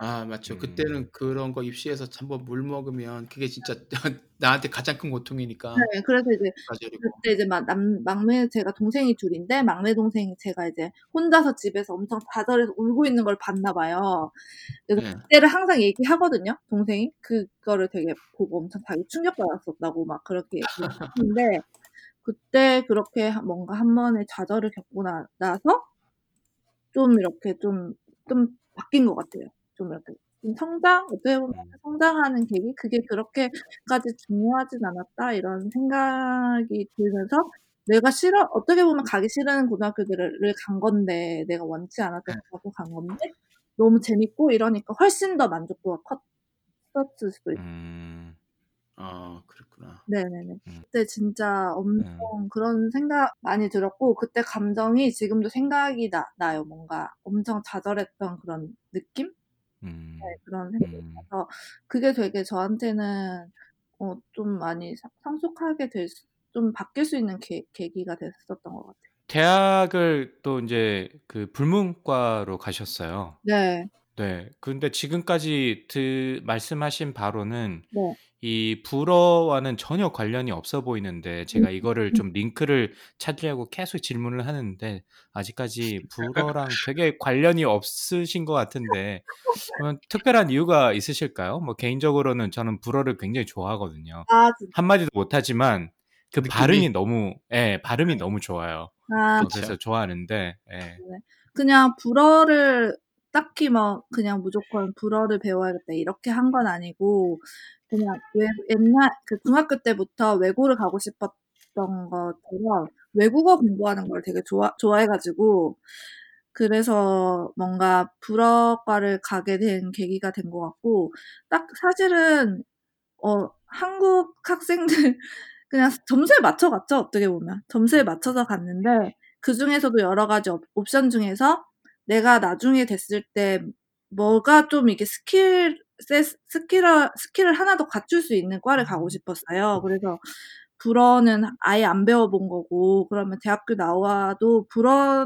아 맞죠. 음. 그때는 그런 거 입시에서 한번 물 먹으면 그게 진짜 *laughs* 나한테 가장 큰 고통이니까 네, 그래서 이제 좌절이고. 그때 이제 막 남, 막내 제가 동생이 둘인데 막내 동생이 제가 이제 혼자서 집에서 엄청 좌절해서 울고 있는 걸 봤나 봐요. 그래서 네. 그때를 항상 얘기하거든요. 동생이 그거를 되게 보고 엄청 자기 충격받았었다고 막 그렇게 얘기했는데 그때 그렇게 하- 뭔가 한 번의 좌절을 겪고 나, 나서 좀 이렇게 좀, 좀 바뀐 것 같아요. 좀 이렇게 좀 성장, 어떻게 보면 음. 성장하는 계기? 그게 그렇게까지 중요하진 않았다. 이런 생각이 들면서 내가 싫어, 어떻게 보면 가기 싫은 고등학교들을 간 건데, 내가 원치 않았던 고등학교 간 건데, 너무 재밌고 이러니까 훨씬 더 만족도가 컸었을 수도 있어요. 음, 아 그렇구나. 네네네. 음. 그때 진짜 엄청 음. 그런 생각 많이 들었고, 그때 감정이 지금도 생각이 나, 나요. 뭔가 엄청 좌절했던 그런 느낌? 음, 네, 그런 생각이 음. 나서, 그게 되게 저한테는, 어, 좀 많이 사- 성숙하게 될 수, 좀 바뀔 수 있는 계, 계기가 됐었던 것 같아요. 대학을 또 이제 그 불문과로 가셨어요. 네, 네. 근데 지금까지 드, 말씀하신 바로는 네. 이 불어와는 전혀 관련이 없어 보이는데 제가 이거를 좀 링크를 찾으려고 계속 질문을 하는데 아직까지 불어랑 *laughs* 되게 관련이 없으신 것 같은데 특별한 이유가 있으실까요? 뭐 개인적으로는 저는 불어를 굉장히 좋아하거든요. 아. 한마디도 못하지만 그 느낌이? 발음이 너무 예, 발음이 너무 좋아요. 아, 어, 그래서 좋아하는데 예. 그냥 불어를 딱히 뭐 그냥 무조건 불어를 배워야겠다 이렇게 한 건 아니고 그냥 외, 옛날 그 중학교 때부터 외고를 가고 싶었던 것처럼 외국어 공부하는 걸 되게 좋아 좋아해가지고 그래서 뭔가 불어과를 가게 된 계기가 된 것 같고 딱 사실은 어 한국 학생들 *laughs* 그냥 점수에 맞춰 갔죠 어떻게 보면. 점수에 맞춰서 갔는데 그 중에서도 여러 가지 옵- 옵션 중에서 내가 나중에 됐을 때 뭐가 좀 이게 스킬 세- skill을 skill을 하나 더 갖출 수 있는 과를 가고 싶었어요. 그래서 불어는 아예 안 배워본 거고 그러면 대학교 나와도 불어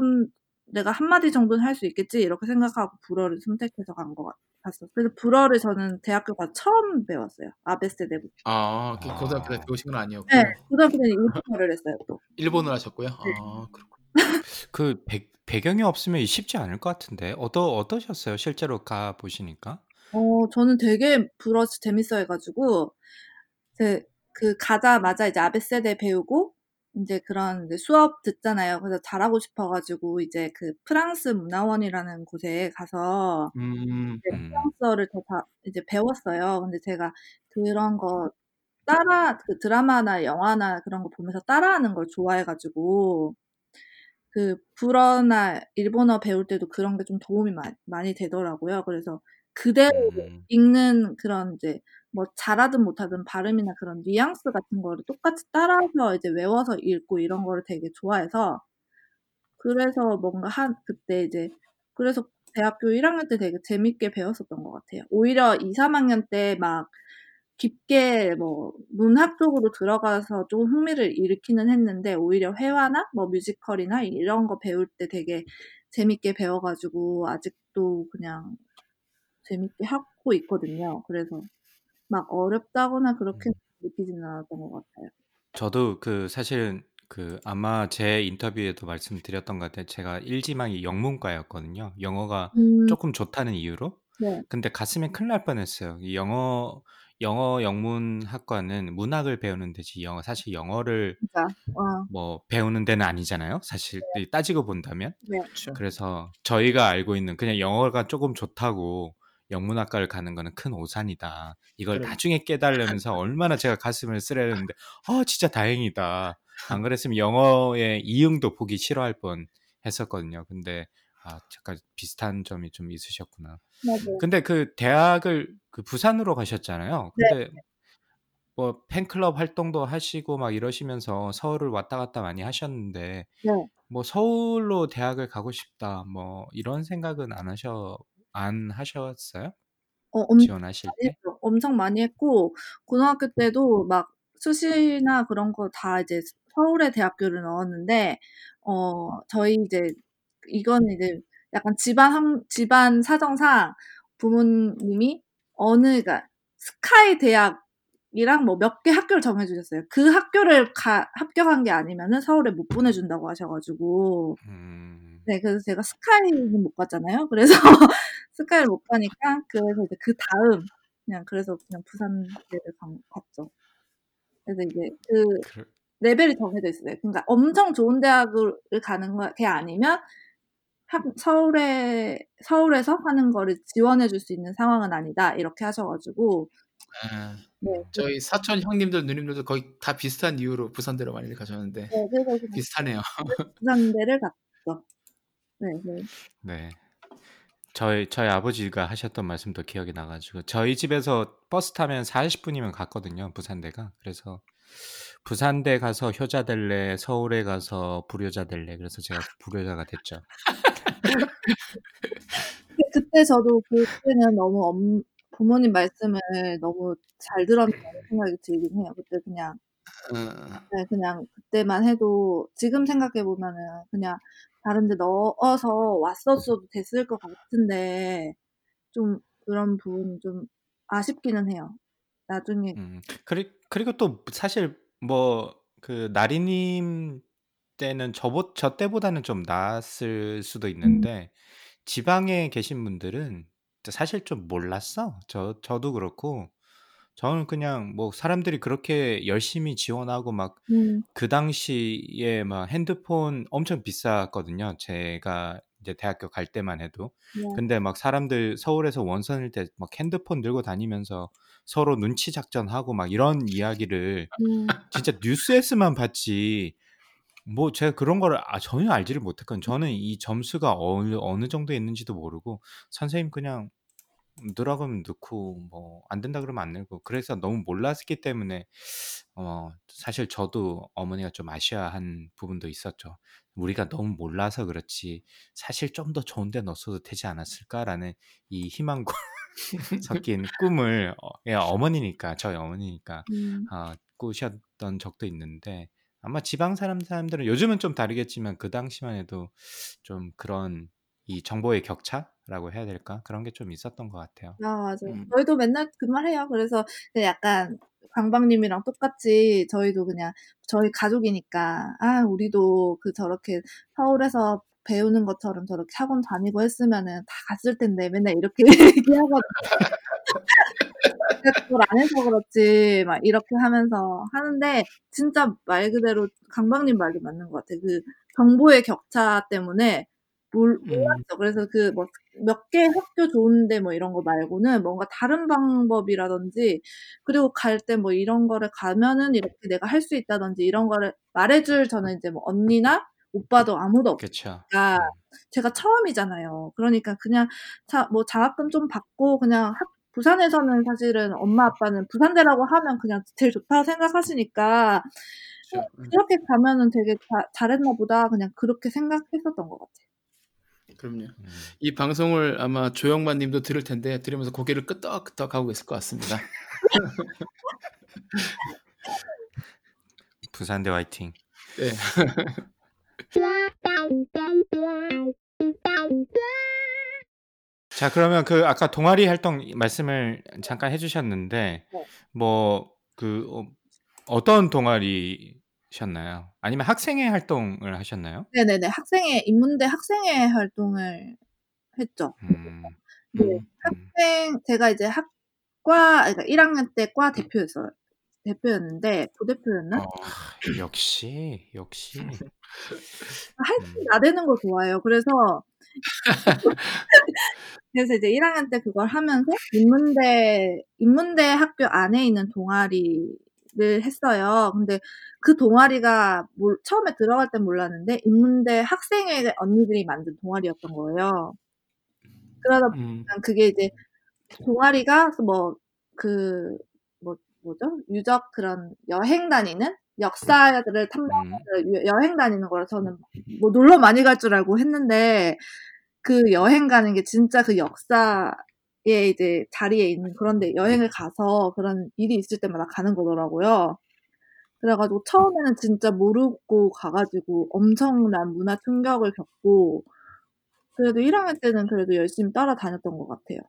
내가 한 마디 정도는 할 수 있겠지 이렇게 생각하고 불어를 선택해서 간 것 같았어요. 그래서 불어를 저는 대학교 가서 처음 배웠어요. ABCD부터. 아, 그 아. 고등학교 때 배우신 건 아니었고 네, 고등학교 때는 일본어를 했어요. 또. 일본어를 하셨고요. 아 그렇군. 그 배, 배경이 없으면 쉽지 않을 것 같은데 어떠 어떠셨어요? 실제로 가 보시니까? 어, 저는 되게 불어 재밌어 해 가지고, 제, 그, 가자마자 이제 아베세데 배우고, 이제 그런 이제 수업 듣잖아요. 그래서 잘하고 싶어 가지고, 이제 그 프랑스 문화원이라는 곳에 가서, 음, 이제 음. 프랑스어를 더 다, 이제 배웠어요. 근데 제가 그런 거 따라, 그 드라마나 영화나 그런 거 보면서 따라하는 걸 좋아해 가지고, 그 불어나 일본어 배울 때도 그런 게 좀 도움이 마, 많이 되더라고요. 그래서 그대로 음. 읽는 그런 이제 뭐 잘하든 못하든 발음이나 그런 뉘앙스 같은 거를 똑같이 따라서 이제 외워서 읽고 이런 거를 되게 좋아해서 그래서 뭔가 한 그때 이제 그래서 대학교 1학년 때 되게 재밌게 배웠었던 것 같아요. 오히려 2, 3학년 때 막 깊게 뭐 문학 쪽으로 들어가서 좀 흥미를 일으키는 했는데 오히려 회화나 뭐 뮤지컬이나 이런 거 배울 때 되게 재밌게 배워 가지고 아직도 그냥 재밌게 하고 있거든요. 그래서 막 어렵다거나 그렇게 음. 느끼지는 않았던 것 같아요. 저도 그 사실은 그 아마 제 인터뷰에도 말씀드렸던 것 같아요. 제가 1지망이 영문과였거든요. 영어가 음. 조금 좋다는 이유로. 네. 근데 갔으면 큰일 날 뻔했어요. 이 영어 영어 영문학과는 문학을 배우는 데지 영어 사실 영어를. 어. 뭐 배우는 데는 아니잖아요. 사실 따지고 본다면. 네. 그렇죠. 그래서 저희가 알고 있는 그냥 영어가 조금 좋다고 영문학과를 가는 거는 큰 오산이다. 이걸 그래. 나중에 깨달으면서 얼마나 제가 가슴을 쓰려는데 어 진짜 다행이다. 안 그랬으면 영어의 이응도 보기 싫어할 뻔 했었거든요. 근데 아 잠깐 비슷한 점이 좀 있으셨구나. 맞아요. 근데 그 대학을 그 부산으로 가셨잖아요. 네. 근데 뭐 팬클럽 활동도 하시고 막 이러시면서 서울을 왔다 갔다 많이 하셨는데 네. 뭐 서울로 대학을 가고 싶다 뭐 이런 생각은 안 하셔 안 하셨어요? 어 엄청 지원하실 때? 했죠. 엄청 많이 했고 고등학교 때도 막 수시나 그런 거 다 이제 서울의 대학교를 넣었는데 어 저희 이제 이거는 이제 약간 집안 환 집안 사정상 부모님이 어느 그러니까 스카이 대학이랑 뭐 몇 개 학교를 정해 주셨어요. 그 학교를 가 합격한 게 아니면은 서울에 못 보내 준다고 하셔 가지고 음. 네 그래서 제가 스카이는 못 갔잖아요. 그래서 *laughs* 스카이를 못 가니까 그래서 이제 그 다음 그냥 그래서 그냥 부산대를 간 갔죠. 그래서 이제 그그 레벨이 정해져 있어요. 그러니까 엄청 좋은 대학을 가는 거게 아니면 학 서울에 "서울에서 하는 거를 지원해 줄 수 있는 상황은 아니다." 이렇게 하셔 가지고 예. 네. 그 저희 사촌 형님들 누님들도 거의 다 비슷한 이유로 부산대로 많이들 가셨는데 네. 비슷하네요. 그래서 부산대를 갔죠. 네. 네. 네. 저희 저희 아버지가 하셨던 말씀도 기억이 나 가지고 저희 집에서 버스 타면 40 분이면 갔거든요, 부산대가. 그래서 부산대 가서 효자 될래, 서울에 가서 불효자 될래. 그래서 제가 불효자가 됐죠. 그때 저도 그때는 너무 엄 부모님 말씀을 너무 잘 들었다는 생각이 들긴 해요. 그때 그냥 어. 네 그냥 그때만 해도 지금 생각해 보면은 그냥 다른 데 넣어서 왔었어도 됐을 것 같은데 좀 그런 부분이 좀 아쉽기는 해요. 나중에 음. 그리 그리고 또 사실 뭐 그 나리님 때는 저보 저 때보다는 좀 나았을 수도 음. 있는데 지방에 계신 분들은 사실 좀 몰랐어. 저 저도 그렇고 저는 그냥 뭐 사람들이 그렇게 열심히 지원하고 막 음. 그 당시에 막 핸드폰 엄청 비쌌거든요. 제가 이제 대학교 갈 때만 해도. 네. 근데 막 사람들 서울에서 원서낼 때막 핸드폰 들고 다니면서 서로 눈치 작전하고 막 이런 이야기를 음. 진짜 뉴스에서만 봤지 뭐 제가 그런 거를 아 전혀 알지를 못했거든요. 저는 이 점수가 어느 어느 정도에 있는지도 모르고 선생님 그냥 넣으라고 하면 넣고 뭐 안 된다 그러면 안 내고 그래서 너무 몰랐기 때문에 어 사실 저도 어머니가 좀 아쉬워한 부분도 있었죠. '우리가 너무 몰라서 그렇지 사실 좀 더 좋은 데 넣었어도 되지 않았을까?'라는 이 희망과 *laughs* 섞인 꿈을 어 예 어머니니까 저희 어머니니까 음. 어 꾸셨던 적도 있는데 아마 지방 사람 사람들은 요즘은 좀 다르겠지만 그 당시만 해도 좀 그런 이 정보의 격차라고 해야 될까? 그런 게 좀 있었던 것 같아요. 아 맞아요. 음. 저희도 맨날 그 말 해요. 그래서 그 약간 광방님이랑 똑같이 저희도 그냥 저희 가족이니까 '아 우리도 그 저렇게 서울에서 배우는 것처럼 저렇게 학원 다니고 했으면은 다 갔을 텐데.' 맨날 이렇게 *laughs* 얘기하거든요. *laughs* 그걸 안 해서 그렇지 막 이렇게 하면서 하는데 진짜 말 그대로 강박님 말이 맞는 것 같아요. 그 정보의 격차 때문에 몰 음. 몰랐죠. 그래서 그 뭐 몇 개 학교 좋은데 뭐 이런 거 말고는 뭔가 다른 방법이라든지 그리고 갈 때 뭐 이런 거를 가면은 이렇게 내가 할 수 있다든지 이런 거를 말해 줄 저는 이제 뭐 언니나 오빠도 아무도 그쵸. 없으니까 음. 제가 처음이잖아요. 그러니까 그냥 자 뭐 장학금 좀 받고 그냥 학 부산에서는 사실은 엄마 아빠는 부산대라고 하면 그냥 제일 좋다고 생각하시니까 그쵸. 어 음. '그렇게 가면은 되게 자 잘했나 보다.' 그냥 그렇게 생각했었던 것 같아요. 그럼요. 음. 이 방송을 아마 조영만 님도 들을 텐데 들으면서 고개를 끄덕끄덕 하고 있을 것 같습니다. 부산대 화이팅. *laughs* 네. 자, 그러면 그 아까 동아리 활동 말씀을 잠깐 해주셨는데, 네. 뭐, 그, 어, 어떤 동아리셨나요? 아니면 학생회 활동을 하셨나요? 네네네. 학생회, 인문대 학생회 활동을 했죠. 음, 네. 음, 음. 학생, 제가 이제 학과, 그러니까 1학년 때 과 대표였어요. 대표였는데, 부대표였나? 어, 역시, 역시. 할줄 나대는 거 좋아해요. 그래서 *laughs* 그래서 이제 1학년 때 그걸 하면서 인문대 인문대 학교 안에 있는 동아리를 했어요. 근데 그 동아리가 몰- 처음에 들어갈 땐 몰랐는데 인문대 학생회 언니들이 만든 동아리였던 거예요. 그러다 음, 보니까 그게 이제 동아리가 뭐 그 뭐 뭐죠 유적 그런 여행 다니는 역사를 탐방 음, 여- 여행 다니는 거라 저는 뭐 놀러 많이 갈 줄 알고 했는데 그 여행 가는 게 진짜 그 역사에 이제 자리에 있는 그런데 여행을 가서 그런 일이 있을 때마다 가는 거더라고요. 그래가지고 처음에는 진짜 모르고 가가지고 엄청난 문화 충격을 겪고 그래도 1학년 때는 그래도 열심히 따라다녔던 것 같아요.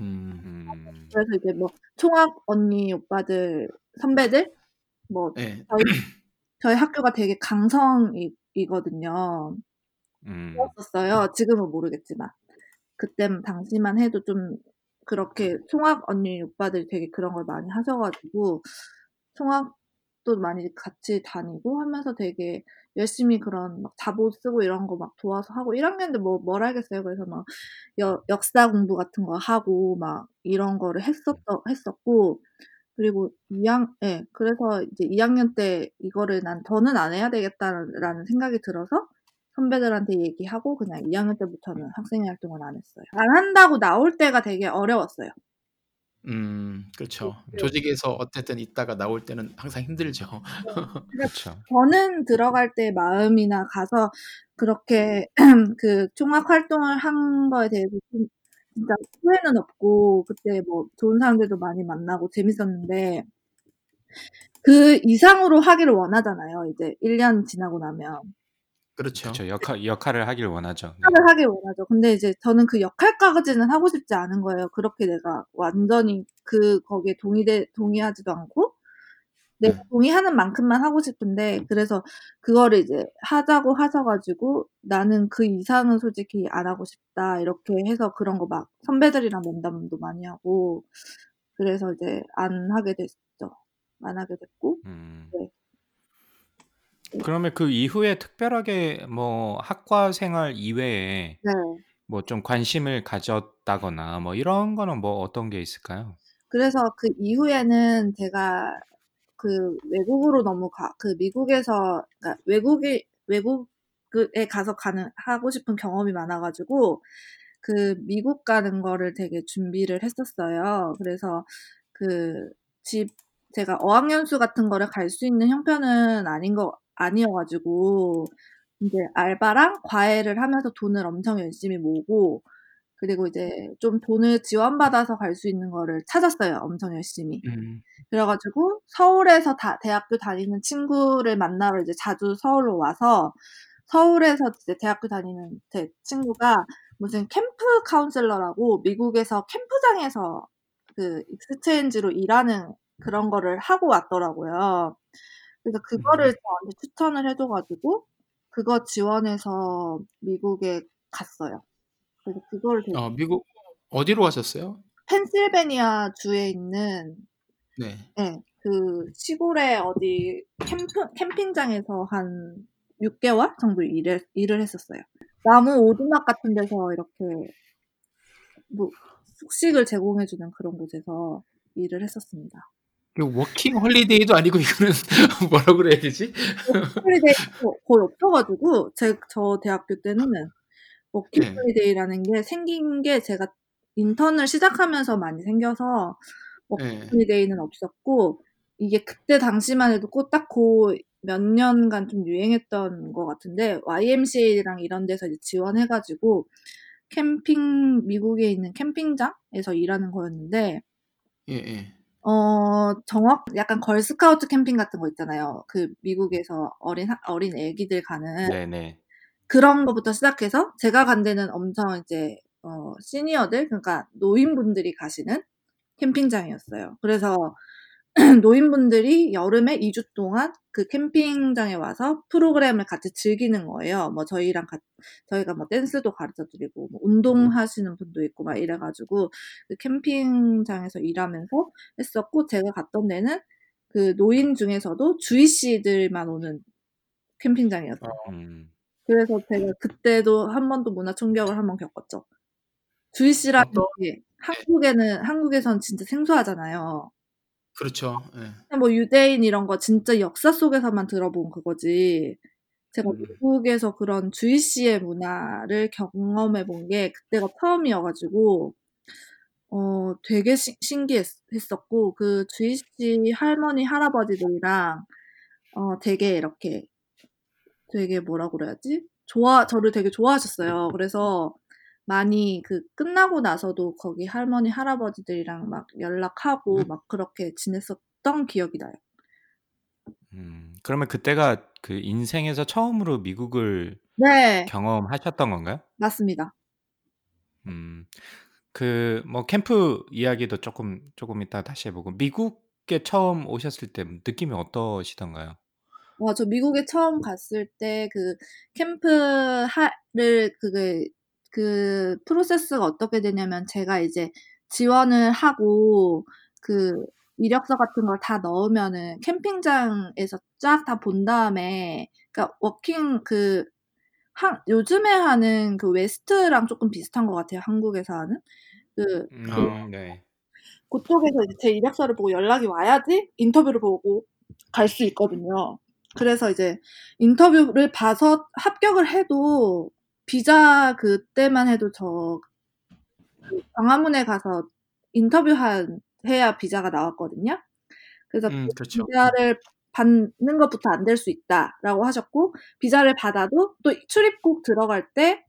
음, 음. 그래서 이제 뭐 총학 언니 오빠들 선배들 뭐 예. 저희 저희 학교가 되게 강성이거든요. 음. 그랬었어요. 지금은 모르겠지만 그때 당시만 해도 좀 그렇게 총학 언니 오빠들이 되게 그런 걸 많이 하셔가지고 총학도 많이 같이 다니고 하면서 되게 열심히 그런 막 자보 쓰고 이런 거 막 도와서 하고 1학년 때뭐뭘 알겠어요. 그래서 막 여, 역사 공부 같은 거 하고 막 이런 거를 했었 했었고 그리고 2학 예 그래서 이제 2학년 때 이거를 난 더는 안 해야 되겠다라는 생각이 들어서 선배들한테 얘기하고 그냥 2학년 때부터는 학생회 활동을 안 했어요. 안 한다고 나올 때가 되게 어려웠어요. 음, 그렇죠. 네. 조직에서 어쨌든 있다가 나올 때는 항상 힘들죠. *laughs* 그렇죠. 저는 들어갈 때 마음이나 가서 그렇게 *clears throat* 그 총학 활동을 한 거에 대해서 좀 진짜 후회는 없고 그때 뭐 좋은 사람들도 많이 만나고 재밌었는데 그 이상으로 하기를 원하잖아요. 이제 1년 지나고 나면. 그렇죠. 그렇죠. 역할, 역할을 하길 원하죠. 네. 역할을 하길 원하죠. 근데 이제 저는 그 역할까지는 하고 싶지 않은 거예요. 그렇게 내가 완전히 그 거기에 동의돼 동의하지도 않고 내가 동의하는 만큼만 하고 싶은데 그래서 그거를 이제 하자고 하셔가지고 나는 그 이상은 솔직히 안 하고 싶다 이렇게 해서 그런 거 막 선배들이랑 면담도 많이 하고 그래서 이제 안 하게 됐죠. 안 하게 됐고 음. 네. 그러면 그 이후에 특별하게 뭐 학과 생활 이외에 네. 뭐 좀 관심을 가졌다거나 뭐 이런 거는 뭐 어떤 게 있을까요? 그래서 그 이후에는 제가 그 외국으로 너무 가, 그 미국에서, 그러니까 외국에, 외국에 가서 가는, 하고 싶은 경험이 많아가지고, 그 미국 가는 거를 되게 준비를 했었어요. 그래서 그 집, 제가 어학연수 같은 거를 갈 수 있는 형편은 아닌 거, 아니어가지고, 이제 알바랑 과외를 하면서 돈을 엄청 열심히 모으고, 그리고 이제 좀 돈을 지원받아서 갈 수 있는 거를 찾았어요. 엄청 열심히. 음, 그래가지고 서울에서 다 대학교 다니는 친구를 만나러 이제 자주 서울로 와서 서울에서 이제 대학교 다니는 제 친구가 무슨 캠프 카운슬러라고 미국에서 캠프장에서 그 exchange로 일하는 그런 거를 하고 왔더라고요. 그래서 그거를 저한테 추천을 해줘 가지고 그거 지원해서 미국에 갔어요. 그래서 그거를 되게 어, 미국 어디로 가셨어요? 펜실베니아 주에 있는 네. 네, 그 시골에 어디 캠프, 캠핑장에서 한 6개월 정도 일을, 일을 했었어요. 나무 오두막 같은 데서 이렇게 뭐 숙식을 제공해주는 그런 곳에서 일을 했었습니다. 그 워킹 홀리데이도 아니고 이거는 *laughs* 뭐라고 그래야 되지? 홀리데이 거의 없어가지고 제, 저 대학교 때는 워킹 네. 홀리데이라는 게 생긴 게 제가 인턴을 시작하면서 많이 생겨서 네. 홀리데이는 없었고 이게 그때 당시만 해도 꼭 딱 그 몇 년간 좀 유행했던 것 같은데 YMCA랑 이런 데서 이제 지원해가지고 캠핑 미국에 있는 캠핑장에서 일하는 거였는데 예, 예. 어 정확 약간 걸스카우트 캠핑 같은 거 있잖아요. 그 미국에서 어린 학- 어린 애기들 가는 네네. 그런 것부터 시작해서 제가 간 데는 엄청 이제 어 시니어들 그러니까 노인분들이 가시는 캠핑장이었어요. 그래서 *clears throat* 노인분들이 여름에 2주 동안 그 캠핑장에 와서 프로그램을 같이 즐기는 거예요. 뭐 저희랑 같 저희가 뭐 댄스도 가르쳐 드리고 뭐 운동하시는 분도 있고 막 이래 가지고 그 캠핑장에서 일하면서 했었고 제가 갔던 데는 그 노인 중에서도 주이씨들만 오는 캠핑장이었어요. 음. 그래서 제가 그때도 한 번도 문화 충격을 한 번 겪었죠. 주이씨라는 어떤 게 한국에는 한국에선 진짜 생소하잖아요. 그렇죠. 예. 뭐 유대인 이런 거 진짜 역사 속에서만 들어본 그거지. 제가 음. 미국에서 그런 주이씨의 문화를 경험해 본 게 그때가 처음이어 가지고 어 되게 신 신기했었고 그 주이씨 할머니 할아버지들이랑 어 되게 이렇게 되게 뭐라 그래야지? 좋아 저를 되게 좋아하셨어요. 그래서 많이 그 끝나고 나서도 거기 할머니 할아버지들이랑 막 연락하고 막 그렇게 지냈었던 기억이 나요. 음. 그러면 그때가 그 인생에서 처음으로 미국을 네. 경험하셨던 건가요? 맞습니다. 음. 그 뭐 캠프 이야기도 조금 조금 이따 다시 해보고 미국에 처음 오셨을 때 느낌이 어떠시던가요? 와, 저 미국에 처음 갔을 때 그 캠프 하를 그게 그 프로세스가 어떻게 되냐면 제가 이제 지원을 하고 그 이력서 같은 걸 다 넣으면은 캠핑장에서 쫙 다 본 다음에 그러니까 워킹 그 한, 요즘에 하는 그 WEST랑 조금 비슷한 것 같아요. 한국에서 하는 그 음, 어, 네. 그쪽에서 이제 제 이력서를 보고 연락이 와야지 인터뷰를 보고 갈 수 있거든요. 그래서 이제 인터뷰를 봐서 합격을 해도 비자 그때만 해도 저그 광화문에 가서 인터뷰한 해야 비자가 나왔거든요. 그래서 음, 그 그렇죠. 비자를 받는 것부터 안 될 수 있다라고 하셨고 비자를 받아도 또 출입국 들어갈 때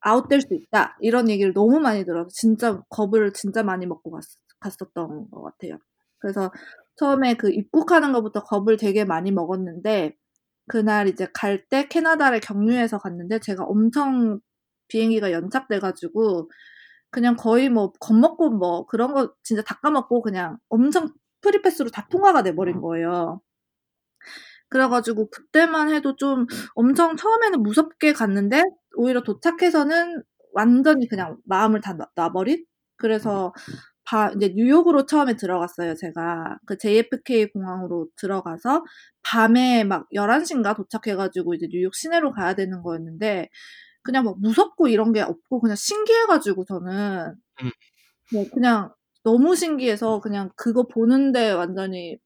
아웃될 수 있다 이런 얘기를 너무 많이 들어서 진짜 겁을 진짜 많이 먹고 갔, 갔었던 것 같아요. 그래서 처음에 그 입국하는 것부터 겁을 되게 많이 먹었는데 그날 이제 갈 때 캐나다를 경유해서 갔는데 제가 엄청 비행기가 연착돼가지고 그냥 거의 뭐 겁먹고 뭐 그런 거 진짜 다 까먹고 그냥 엄청 프리패스로 다 통과가 돼버린 거예요. 그래가지고 그때만 해도 좀 엄청 처음에는 무섭게 갔는데 오히려 도착해서는 완전히 그냥 마음을 다 놔- 놔버린? 그래서 바, 이제 뉴욕으로 처음에 들어갔어요, 제가. 그 JFK 공항으로 들어가서 밤에 막 11시인가 도착해가지고 이제 뉴욕 시내로 가야 되는 거였는데 그냥 막 무섭고 이런 게 없고 그냥 신기해가지고 저는 음. 뭐 그냥 너무 신기해서 그냥 그거 보는데 완전히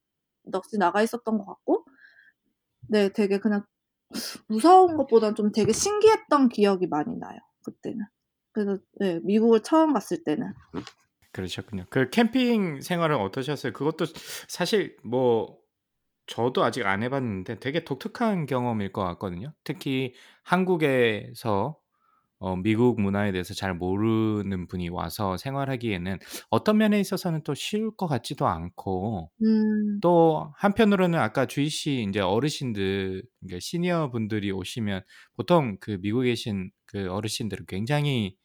넋이 나가 있었던 것 같고 네, 되게 그냥 무서운 것보다는 좀 되게 신기했던 기억이 많이 나요. 그때는. 그래서 네, 미국을 처음 갔을 때는. 그러셨군요. 그 캠핑 생활은 어떠셨어요? 그것도 사실 뭐 저도 아직 안 해봤는데 되게 독특한 경험일 것 같거든요. 특히 한국에서 어, 미국 문화에 대해서 잘 모르는 분이 와서 생활하기에는 어떤 면에 있어서는 또 쉬울 것 같지도 않고 음, 또 한편으로는 아까 주희 씨 이제 어르신들 시니어 분들이 오시면 보통 그 미국에 계신 그 어르신들은 굉장히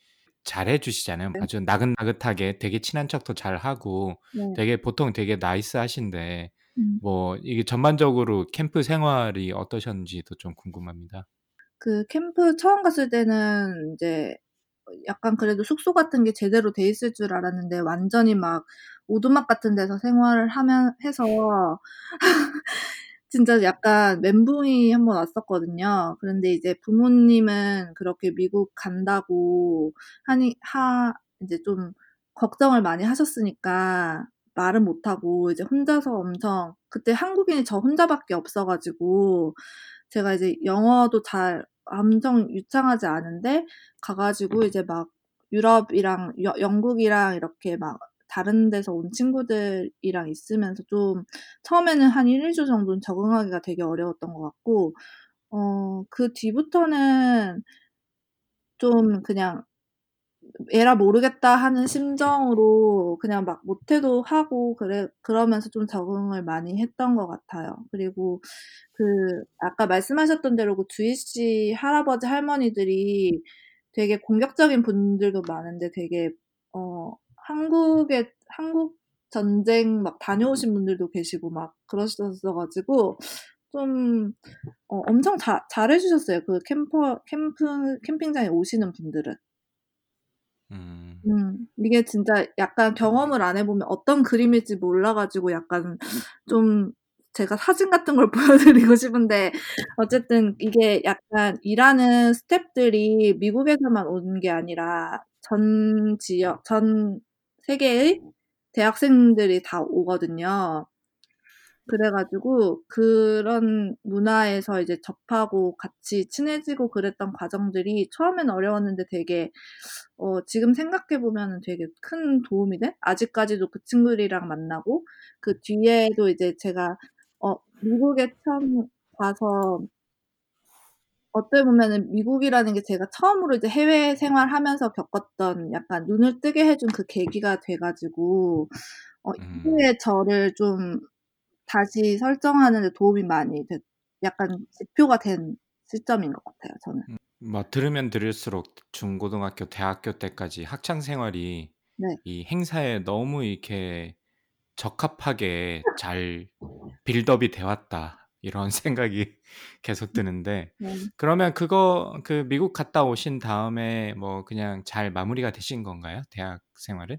잘해 주시잖아요. 아주 나긋나긋하게 되게 친한 척도 잘 하고 네. 되게 보통 되게 나이스하신데 음. 뭐 이게 전반적으로 캠프 생활이 어떠셨는지도 좀 궁금합니다. 그 캠프 처음 갔을 때는 이제 약간 그래도 숙소 같은 게 제대로 돼 있을 줄 알았는데 완전히 막 오두막 같은 데서 생활을 하면 해서 진짜 약간 멘붕이 한 번 왔었거든요. 그런데 이제 부모님은 그렇게 미국 간다고 하니 하 이제 좀 걱정을 많이 하셨으니까 말은 못하고 이제 혼자서 엄청 그때 한국인이 저 혼자밖에 없어가지고 제가 이제 영어도 잘 엄청 유창하지 않은데 가가지고 이제 막 유럽이랑 여- 영국이랑 이렇게 막 다른 데서 온 친구들이랑 있으면서 좀 처음에는 한 1, 2주 정도는 적응하기가 되게 어려웠던 것 같고 어, 그 뒤부터는 좀 그냥 에라 모르겠다 하는 심정으로 그냥 막 못해도 하고 그래 그러면서 좀 적응을 많이 했던 것 같아요. 그리고 그 아까 말씀하셨던 대로 그 주희 씨 할아버지 할머니들이 되게 공격적인 분들도 많은데 되게 어 한국에 한국 전쟁 막 다녀오신 분들도 계시고 막 그러셨어가지고 좀 어, 엄청 자, 잘해주셨어요. 그 캠퍼 캠프 캠핑장에 오시는 분들은. 음. 음, 이게 진짜 약간 경험을 안 해보면 어떤 그림일지 몰라가지고 약간 좀 제가 사진 같은 걸 *laughs* 보여드리고 싶은데 어쨌든 이게 약간 일하는 스탭들이 미국에서만 오는 게 아니라 전 지역, 전 세계의 대학생들이 다 오거든요. 그래가지고 그런 문화에서 이제 접하고 같이 친해지고 그랬던 과정들이 처음엔 어려웠는데 되게 어 지금 생각해 보면은 되게 큰 도움이 돼. 아직까지도 그 친구들이랑 만나고 그 뒤에도 이제 제가 어 미국에 처음 가서 어떻게 보면은 미국이라는 게 제가 처음으로 이제 해외 생활하면서 겪었던 약간 눈을 뜨게 해준 그 계기가 돼가지고 어 음. 이후에 저를 좀 다시 설정하는 데 도움이 많이 됐 약간 지표가 된 시점인 것 같아요, 저는. 뭐 들으면 들을수록 중고등학교, 대학교 때까지 학창 생활이 네. 이 행사에 너무 이렇게 적합하게 잘 빌드업이 돼 왔다. 이런 *laughs* 생각이 계속 드는데 네. 그러면 그거 그 미국 갔다 오신 다음에 뭐 그냥 잘 마무리가 되신 건가요? 대학 생활은?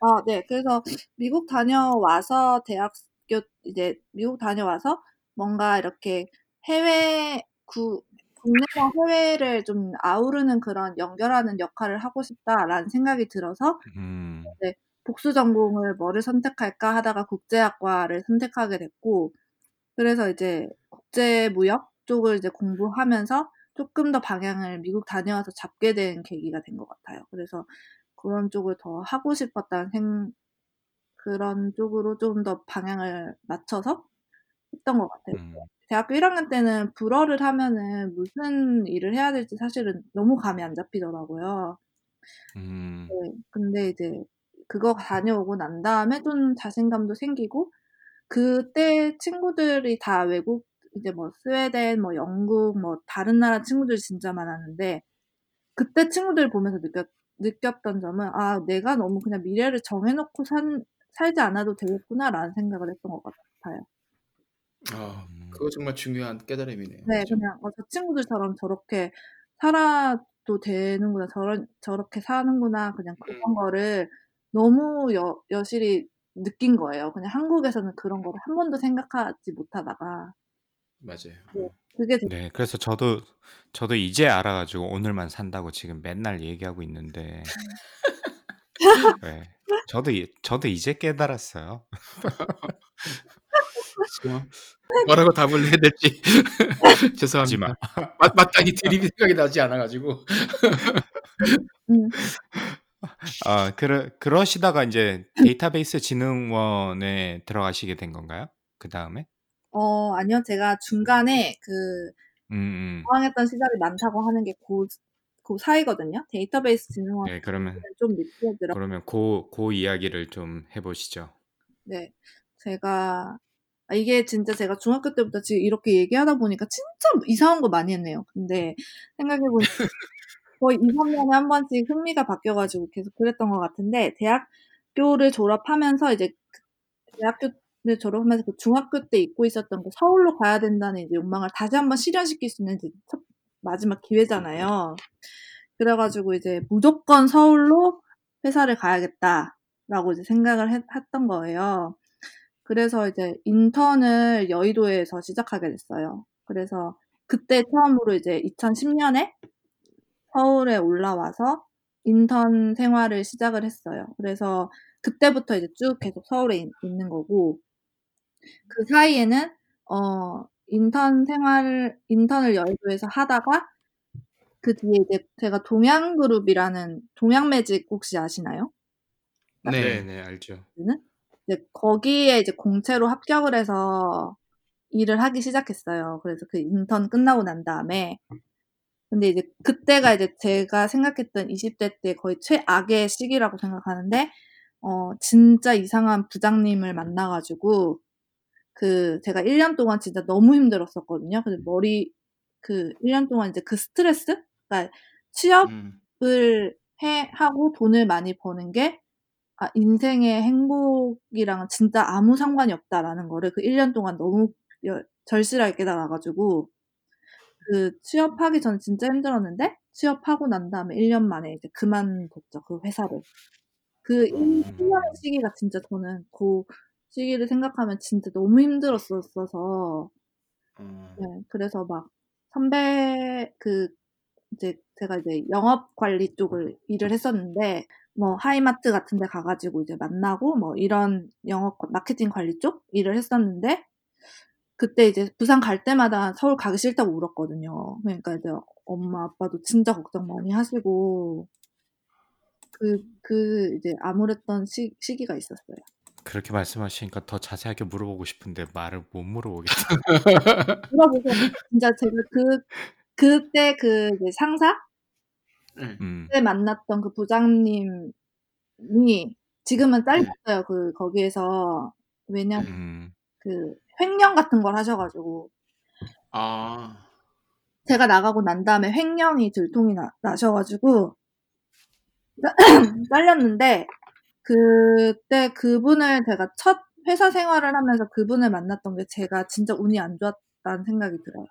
아 네. 그래서 미국 다녀와서 대학교 이제 미국 다녀와서 뭔가 이렇게 해외 구 국내와 해외를 좀 아우르는 그런 연결하는 역할을 하고 싶다라는 생각이 들어서 음. 네. 복수 전공을 뭐를 선택할까 하다가 국제학과를 선택하게 됐고 그래서 이제 국제 무역 쪽을 이제 공부하면서 조금 더 방향을 미국 다녀와서 잡게 된 계기가 된 것 같아요. 그래서 그런 쪽을 더 하고 싶었다는 생 그런 쪽으로 좀 더 방향을 맞춰서 했던 것 같아요. 음. 대학교 1학년 때는 불어를 하면은 무슨 일을 해야 될지 사실은 너무 감이 안 잡히더라고요. 음. 네. 근데 이제 그거 다녀오고 난 다음에 좀 자신감도 생기고 그때 친구들이 다 외국 이제 뭐 스웨덴, 뭐 영국, 뭐 다른 나라 친구들이 진짜 많았는데 그때 친구들 보면서 느꼈 느꼈던 점은 '아 내가 너무 그냥 미래를 정해 놓고 산 살지 않아도 되겠구나.'라는 생각을 했던 것 같아요. 아 음. 그거 정말 중요한 깨달음이네요. 네. 그죠? 그냥 '어 저 친구들처럼 저렇게 살아도 되는구나. 저런 저렇게 사는구나.' 그냥 음. 그런 거를 너무 여 여실히 느낀 거예요. 그냥 한국에서는 그런 거를 한 번도 생각하지 못하다가. 맞아요. 네. 어. 그게 되게 네. 그래서 저도 저도 이제 알아 가지고 오늘만 산다고 지금 맨날 얘기하고 있는데 네. 저도 이 저도 이제 깨달았어요. 지금 뭐라고 답을 해야 될지 *laughs* 죄송합니다. 마. 마 마땅히 드립이 생각이 나지 않아 가지고. 음. 아 그러 그러시다가 인제 데이터베이스 진흥원에 들어가시게 된 건가요? 그 다음에? 어 아니요. 제가 중간에 그 음음. 저항했던 시절이 많다고 하는 게 고 고 사이거든요. 데이터베이스 진흥원에 네. 그러면 좀 늦게 들어 그러면 고 고 이야기를 좀 해 보시죠. 네. 제가 아 이게 진짜 제가 중학교 때부터 지금 이렇게 얘기하다 보니까 진짜 이상한 거 많이 했네요. 근데 생각해 보니까 *laughs* 거의 2-3 년에 한 번씩 흥미가 바뀌어 가지고 계속 그랬던 것 같은데 대학교를 졸업하면서 이제 그 대학교를 졸업하면서 그 중학교 때 잊고 있었던 그 서울로 가야 된다는 이제 욕망을 다시 한번 실현시킬 수 있는 첫 마지막 기회잖아요. 그래 가지고 이제 '무조건 서울로 회사를 가야겠다.'라고 이제 생각을 했 했던 거예요. 그래서 이제 인턴을 여의도에서 시작하게 됐어요. 그래서 그때 처음으로 이제 2010 년에 서울에 올라와서 인턴 생활을 시작을 했어요. 그래서 그때부터 이제 쭉 계속 서울에 있 있는 거고 그 사이에는 어 인턴 생활을 인턴을 여의도에서 하다가 그 뒤에 이제 제가 동양 그룹이라는 동양 매직 혹시 아시나요? 네. 네네. 알죠. 는 이제 거기에 이제 공채로 합격을 해서 일을 하기 시작했어요. 그래서 그 인턴 끝나고 난 다음에 근데 이제 그때가 이제 제가 생각했던 20대 때 거의 최악의 시기라고 생각하는데 어 진짜 이상한 부장님을 만나 가지고 그 제가 1년 동안 진짜 너무 힘들었었거든요. 근데 머리 그 1년 동안 이제 그 스트레스? 그러니까 취업을 음. 해 하고 돈을 많이 버는 게 아 인생의 행복이랑은 진짜 아무 상관이 없다라는 거를 그 1년 동안 너무 여 절실하게 깨달아 가지고 그 취업하기 전에 진짜 힘들었는데 취업하고 난 다음에 1년 만에 이제 그만뒀죠, 그 회사를. 그1 음. 1년의 시기가 진짜 저는 고 시기를 생각하면 진짜 너무 힘들었었어서 음. 네 그래서 막 선배 그 이제 제가 이제 영업 관리 쪽을 일을 했었는데 뭐 하이마트 같은 데 가 가지고 이제 만나고 뭐 이런 영업 마케팅 관리 쪽 일을 했었는데 그때 이제 부산 갈 때마다 서울 가기 싫다고 울었거든요. 그러니까 이제 엄마 아빠도 진짜 걱정 많이 하시고 그그 이제 암울했던 시 시기가 있었어요. 그렇게 말씀하시니까 더 자세하게 물어보고 싶은데 말을 못 물어보겠어요. *laughs* 물어보세요. 진짜 제가 그 그때 그 이제 상사 예. 음. 그때 만났던 그 부장님이 지금은 잘렸어요. 그 거기에서. 왜냐면 음. 그 횡령 같은 걸 하셔 가지고 아. 제가 나가고 난 다음에 횡령이 들통이 나 나셔 가지고 *clears throat* 잘렸는데 그때 그분을 제가 첫 회사 생활을 하면서 그분을 만났던 게 제가 진짜 운이 안 좋았다는 생각이 들어요.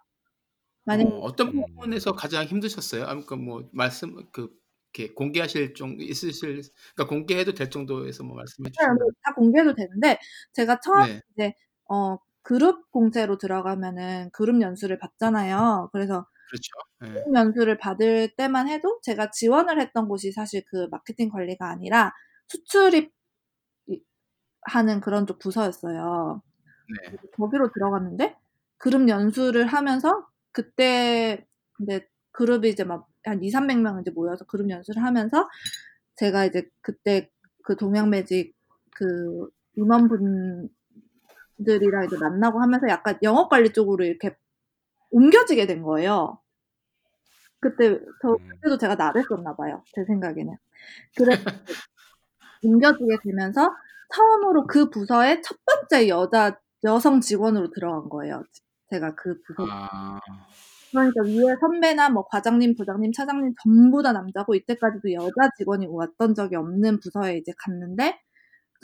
만약에 어 음. 부분에서 가장 힘드셨어요? 아무그뭐 말씀 그 이렇게 공개하실 정 있으실 그러니까 공개해도 될 정도에서 뭐 말씀해 네, 뭐다 공개해도 되는데 제가 처음 네. 이제 어 그룹 공채로 들어가면은 그룹 연수를 받잖아요. 그래서 그렇죠. 예. 그룹 연수를 받을 때만 해도 제가 지원을 했던 곳이 사실 그 마케팅 관리가 아니라 수출입 이 하는 그런 쪽 부서였어요. 네. 거기로 들어갔는데 그룹 연수를 하면서 그때 근데 그룹이 이제 막 한 2-300명 이제 모여서 그룹 연수를 하면서 제가 이제 그때 그 동양 매직 그 임원분 들이랑 이제 만나고 하면서 약간 영업 관리 쪽으로 이렇게 옮겨지게 된 거예요. 그때 저 음. 그때도 제가 나댔었나 봐요. 제 생각에는. 그래서 *laughs* 옮겨지게 되면서 처음으로 그 부서의 첫 번째 여자 여성 직원으로 들어간 거예요. 제가 그 부서 아. 그러니까 위에 선배나 뭐 과장님, 부장님, 차장님 전부 다 남자고 이때까지도 여자 직원이 왔던 적이 없는 부서에 이제 갔는데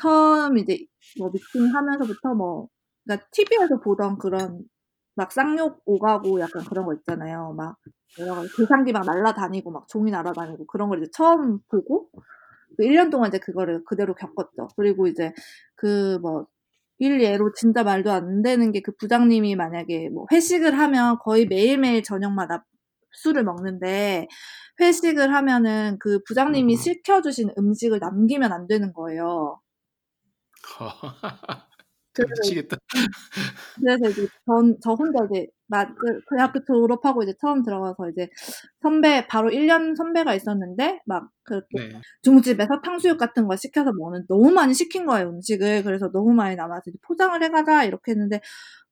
처음 이제 뭐 미팅하면서부터 뭐 그러니까 TV에서 보던 그런 막 쌍욕 오가고 약간 그런 거 있잖아요. 막 여러 가지 계산기 막 날아다니고 막 종이 날아다니고 그런 걸 이제 처음 보고 그 1년 동안 이제 그거를 그대로 겪었죠. 그리고 이제 그뭐 일예로 진짜 말도 안 되는 게 그 부장님이 만약에 뭐 회식을 하면 거의 매일매일 저녁마다 술을 먹는데 회식을 하면은 그 부장님이 시켜 주신 음식을 남기면 안 되는 거예요. 그래서 *laughs* 미치겠다. *laughs* 그래서 이제 전 저 혼자 이제 마그 대학교 졸업하고 이제 처음 들어가서 이제 선배 바로 1년 선배가 있었는데 막 그렇게 네. 중집에서 탕수육 같은 걸 시켜서 먹는 너무 많이 시킨 거예요, 음식을. 그래서 너무 많이 남아서 이제 "포장을 해 가자." 이렇게 했는데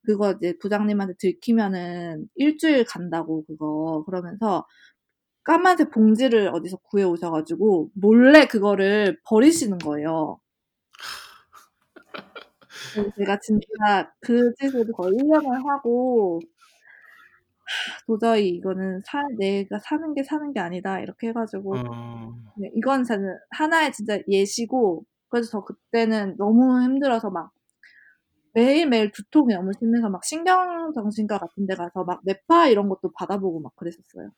그거 이제 부장님한테 들키면은 1 주일 간다고 그거. 그러면서 까만색 봉지를 어디서 구해 오셔 가지고 몰래 그거를 버리시는 거예요. 그래서 제가 진짜 그 짓을 거의 1 년을 하고 '도저히 이거는 사 내가 사는 게 사는 게 아니다.' 이렇게 해 가지고 어. 네 이건 저는 하나의 진짜 예시고 그래서 저 그때는 너무 힘들어서 막 매일매일 두통이 너무 심해서 막 신경정신과 같은 데 가서 막 뇌파 이런 것도 받아 보고 막 그랬었어요.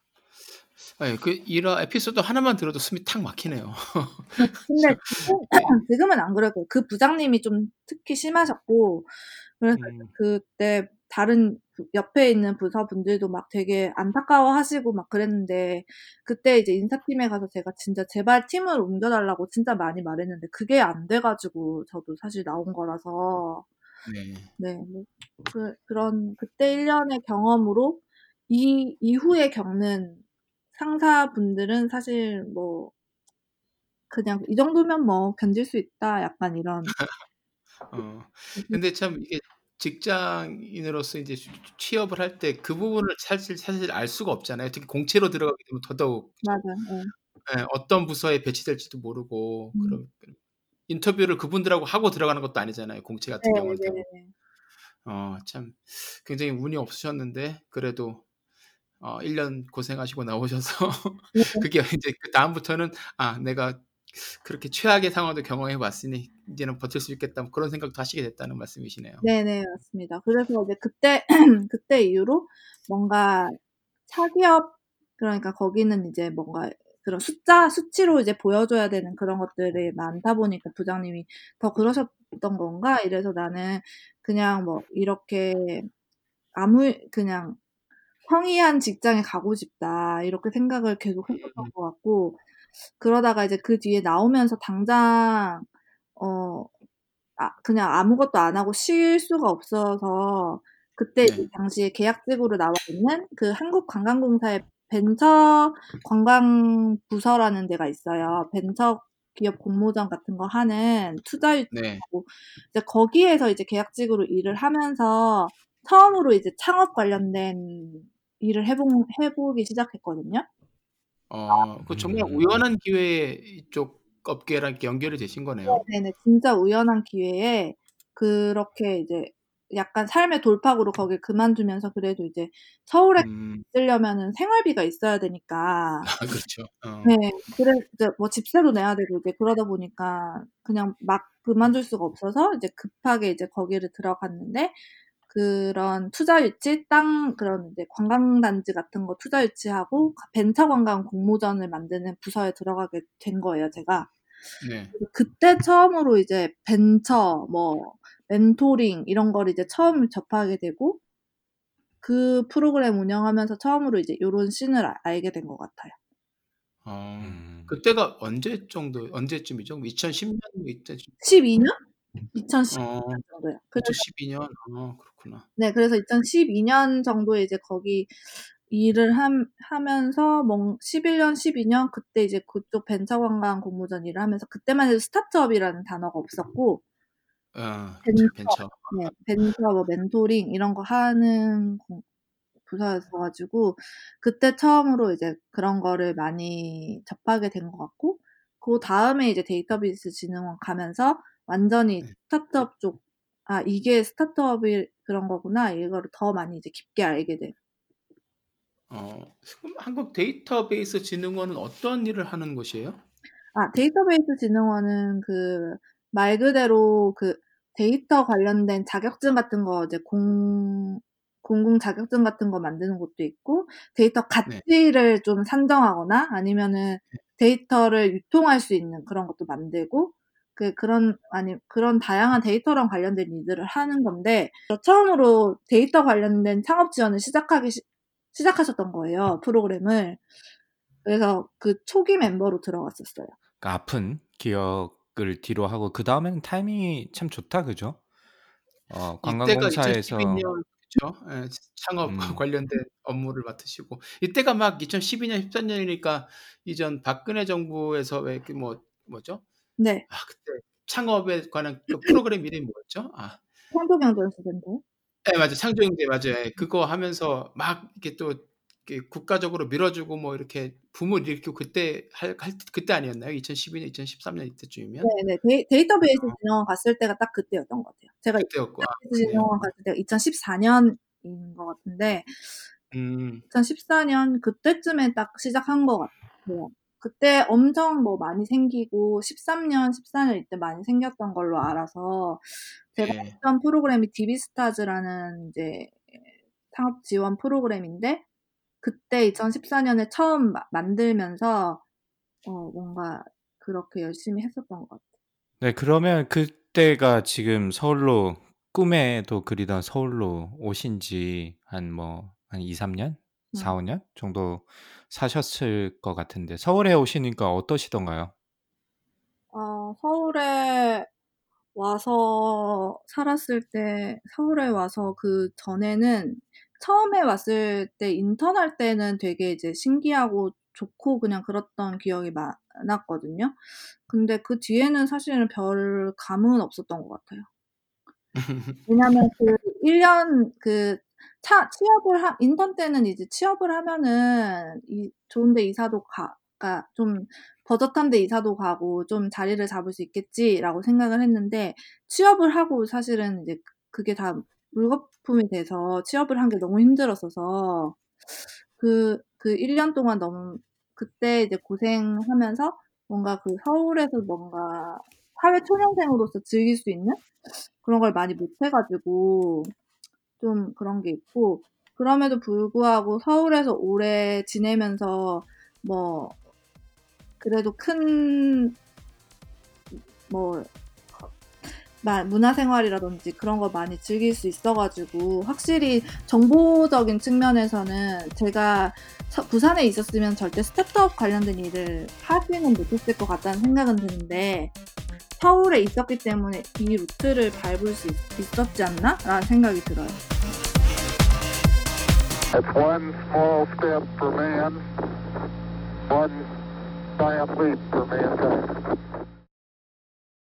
예. 그 일화 에피소드 하나만 들어도 숨이 탁 막히네요. *laughs* 근데 *laughs* 지금 *clears throat* 지금은 안 그래도 그 부장님이 좀 특히 심하셨고 그래서 음. 그때 다른 부 옆에 있는 부서분들도 막 되게 안타까워하시고 막 그랬는데 그때 이제 인사팀에 가서 제가 진짜 제발 팀을 옮겨 달라고 진짜 많이 말했는데 그게 안 돼 가지고 저도 사실 나온 거라서 네. 네 뭐 그 그런 그때 1 년의 경험으로 이 이후에 겪는 상사분들은 사실 뭐 그냥 '이 정도면 뭐 견딜 수 있다.' 약간 이런 *laughs* 어. 근데 참 이게 직장인으로서 이제 취- 취업을 할 때 그 부분을 사실 사실 알 수가 없잖아요. 특히 공채로 들어가게 되면 더더욱 맞아요. 예. 예, 어떤 부서에 배치될지도 모르고 음. 그럼 인터뷰를 그분들하고 하고 들어가는 것도 아니잖아요. 공채 같은 네, 경우는 네, 대부분. 네. 어, 참 굉장히 운이 없으셨는데 그래도 어, 1년 고생하시고 나오셔서 네. *laughs* 그게 이제 그 다음부터는 아 내가 그렇게 최악의 상황도 경험해 봤으니 이제는 버틸 수 있겠다 뭐 그런 생각도 하시게 됐다는 말씀이시네요. 네네, 맞습니다. 그래서 이제 그때, *clears throat* 그때 이후로 뭔가 사기업, 그러니까 거기는 이제 뭔가 그런 숫자, 수치로 이제 보여줘야 되는 그런 것들이 많다 보니까 부장님이 더 그러셨던 건가? 이래서 나는 그냥 뭐 이렇게 아무, 그냥 평이한 직장에 가고 싶다. 이렇게 생각을 계속 했었던 것 같고, 그러다가 이제 그 뒤에 나오면서 당장, 어, 아, 그냥 아무것도 안 하고 쉴 수가 없어서 그때 네. 당시에 계약직으로 나와 있는 그 한국관광공사의 벤처 관광부서라는 데가 있어요. 벤처 기업 공모전 같은 거 하는 투자 유치 네. 이제 거기에서 이제 계약직으로 일을 하면서 처음으로 이제 창업 관련된 일을 해보, 해보기 시작했거든요. 어, 그 정말 음. 우연한 기회에 이쪽 업계랑 이렇게 연결이 되신 거네요. 네네, 진짜 우연한 기회에 그렇게 이제 약간 삶의 돌파구로 거길 그만두면서 그래도 이제 서울에 음, 있으려면은 생활비가 있어야 되니까 아, 그렇죠. 어. 네, 그래 이제 뭐 집세도 내야 되고 이제 그러다 보니까 그냥 막 그만둘 수가 없어서 이제 급하게 이제 거기를 들어갔는데 그런 투자 유치 땅 그런 이제 관광단지 같은 거 투자 유치하고 벤처 관광 공모전을 만드는 부서에 들어가게 된 거예요, 제가. 네. 그때 처음으로 이제 벤처, 뭐, 멘토링, 이런 걸 이제 처음 접하게 되고, 그 프로그램 운영하면서 처음으로 이제 요런 씬을 아- 알게 된 것 같아요. 어, 음. 그때가 언제 정도, 언제쯤이죠? 2010년 이때쯤. 12년? 2012년 어, 정도요. 그래서, 2012년. 어, 그렇구나. 네, 그래서 2012년 정도에 이제 거기 일을 함, 하면서, 뭐, 11년, 12년, 그때 이제 그쪽 벤처 관광 공모전 일을 하면서, 그때만 해도 스타트업이라는 단어가 없었고, 어, 벤처. 벤처. 네, 벤처, 뭐, 멘토링, 이런 거 하는 공- 부서였어 가지고, 그때 처음으로 이제 그런 거를 많이 접하게 된 것 같고, 그 다음에 이제 데이터베이스 진흥원 가면서 완전히 네. 스타트업 쪽, 아, 이게 스타트업이 그런 거구나, 이거를 더 많이 이제 깊게 알게 돼. 어, 그럼 한국 데이터베이스 진흥원은 어떤 일을 하는 곳이에요? 아, 데이터베이스 진흥원은 그, 말 그대로 그 데이터 관련된 자격증 같은 거 이제 공, 공공 자격증 같은 거 만드는 곳도 있고, 데이터 가치를 좀 산정하거나 아니면은 데이터를 유통할 수 있는 그런 것도 만들고, 그, 그런, 아니, 그런 다양한 데이터랑 관련된 일들을 하는 건데, 처음으로 데이터 관련된 창업 지원을 시작하기, 시, 시작하셨던 거예요, 프로그램을. 그래서 그 초기 멤버로 들어갔었어요. 그 아픈 기억을 뒤로 하고 그 다음에는 타이밍이 참 좋다, 그죠? 어, 이때가 관광공사에서 2012년 그렇죠. 예, 창업 음. *laughs* 관련된 업무를 맡으시고 이때가 막 2012년 13년이니까 이전 박근혜 정부에서 왜그뭐 뭐죠? 네. 아 그때 창업에 관한 그 프로그램 이름이 뭐였죠? 아, 창조경제연수센터. 네 맞아 창조경제 맞아요. 예, 그거 하면서 막 이렇게 또 이렇게 국가적으로 밀어주고 뭐 이렇게 붐을 일으키고 그때 할, 할 그때 아니었나요? 2012년, 2013년 이때쯤이면 네 네. 데이, 데이터베이스 진흥원 갔을 때가 딱 그때였던 것 같아요. 제가 그때였고 아, 데이터베이스 그래요. 진흥원 갔을 때가 2014년인 것 같은데, 음, 2014년 그때쯤에 딱 시작한 것 같아요. 그때 엄청 뭐 많이 생기고, 13년, 14년 이때 많이 생겼던 걸로 알아서, 제가 예. 했던 프로그램이 DB-Stars라는 이제 창업 지원 프로그램인데, 그때 2014년에 처음 마- 만들면서, 어, 뭔가 그렇게 열심히 했었던 것 같아요. 네, 그러면 그때가 지금 서울로 꿈에도 그리던 서울로 오신 지 한 뭐한 2, 3년? 4, 음. 5년 정도 사셨을 것 같은데 서울에 오시니까 어떠시던가요? 어, 서울에 와서 살았을 때, 서울에 와서 그 전에는 처음에 왔을 때 인턴할 때는 되게 이제 신기하고 좋고 그냥 그랬던 기억이 많았거든요. 근데 그 뒤에는 사실은 별 감흥은 없었던 것 같아요. 왜냐면 그 1년 그 차, 취업을 하, 인턴 때는 이제 취업을 하면은 이, 좋은데 이사도 가, 그니까 좀 버젓한데 이사도 가고 좀 자리를 잡을 수 있겠지라고 생각을 했는데 취업을 하고 사실은 이제 그게 다 물거품이 돼서 취업을 한 게 너무 힘들었어서 그, 그 1년 동안 너무 그때 이제 고생하면서 뭔가 그 서울에서 뭔가 사회 초년생으로서 즐길 수 있는 그런 걸 많이 못 해가지고 좀 그런 게 있고 그럼에도 불구하고 서울에서 오래 지내면서 뭐 그래도 큰 뭐 문화생활이라든지 그런 거 많이 즐길 수 있어가지고 확실히 정보적인 측면에서는 제가 부산에 있었으면 절대 스타트업 관련된 일을 하지는 못했을 것 같다는 생각은 드는데 서울에 있었기 때문에 이 루트를 밟을 수 있, 었지 않나? 라는 생각이 들어요. Man,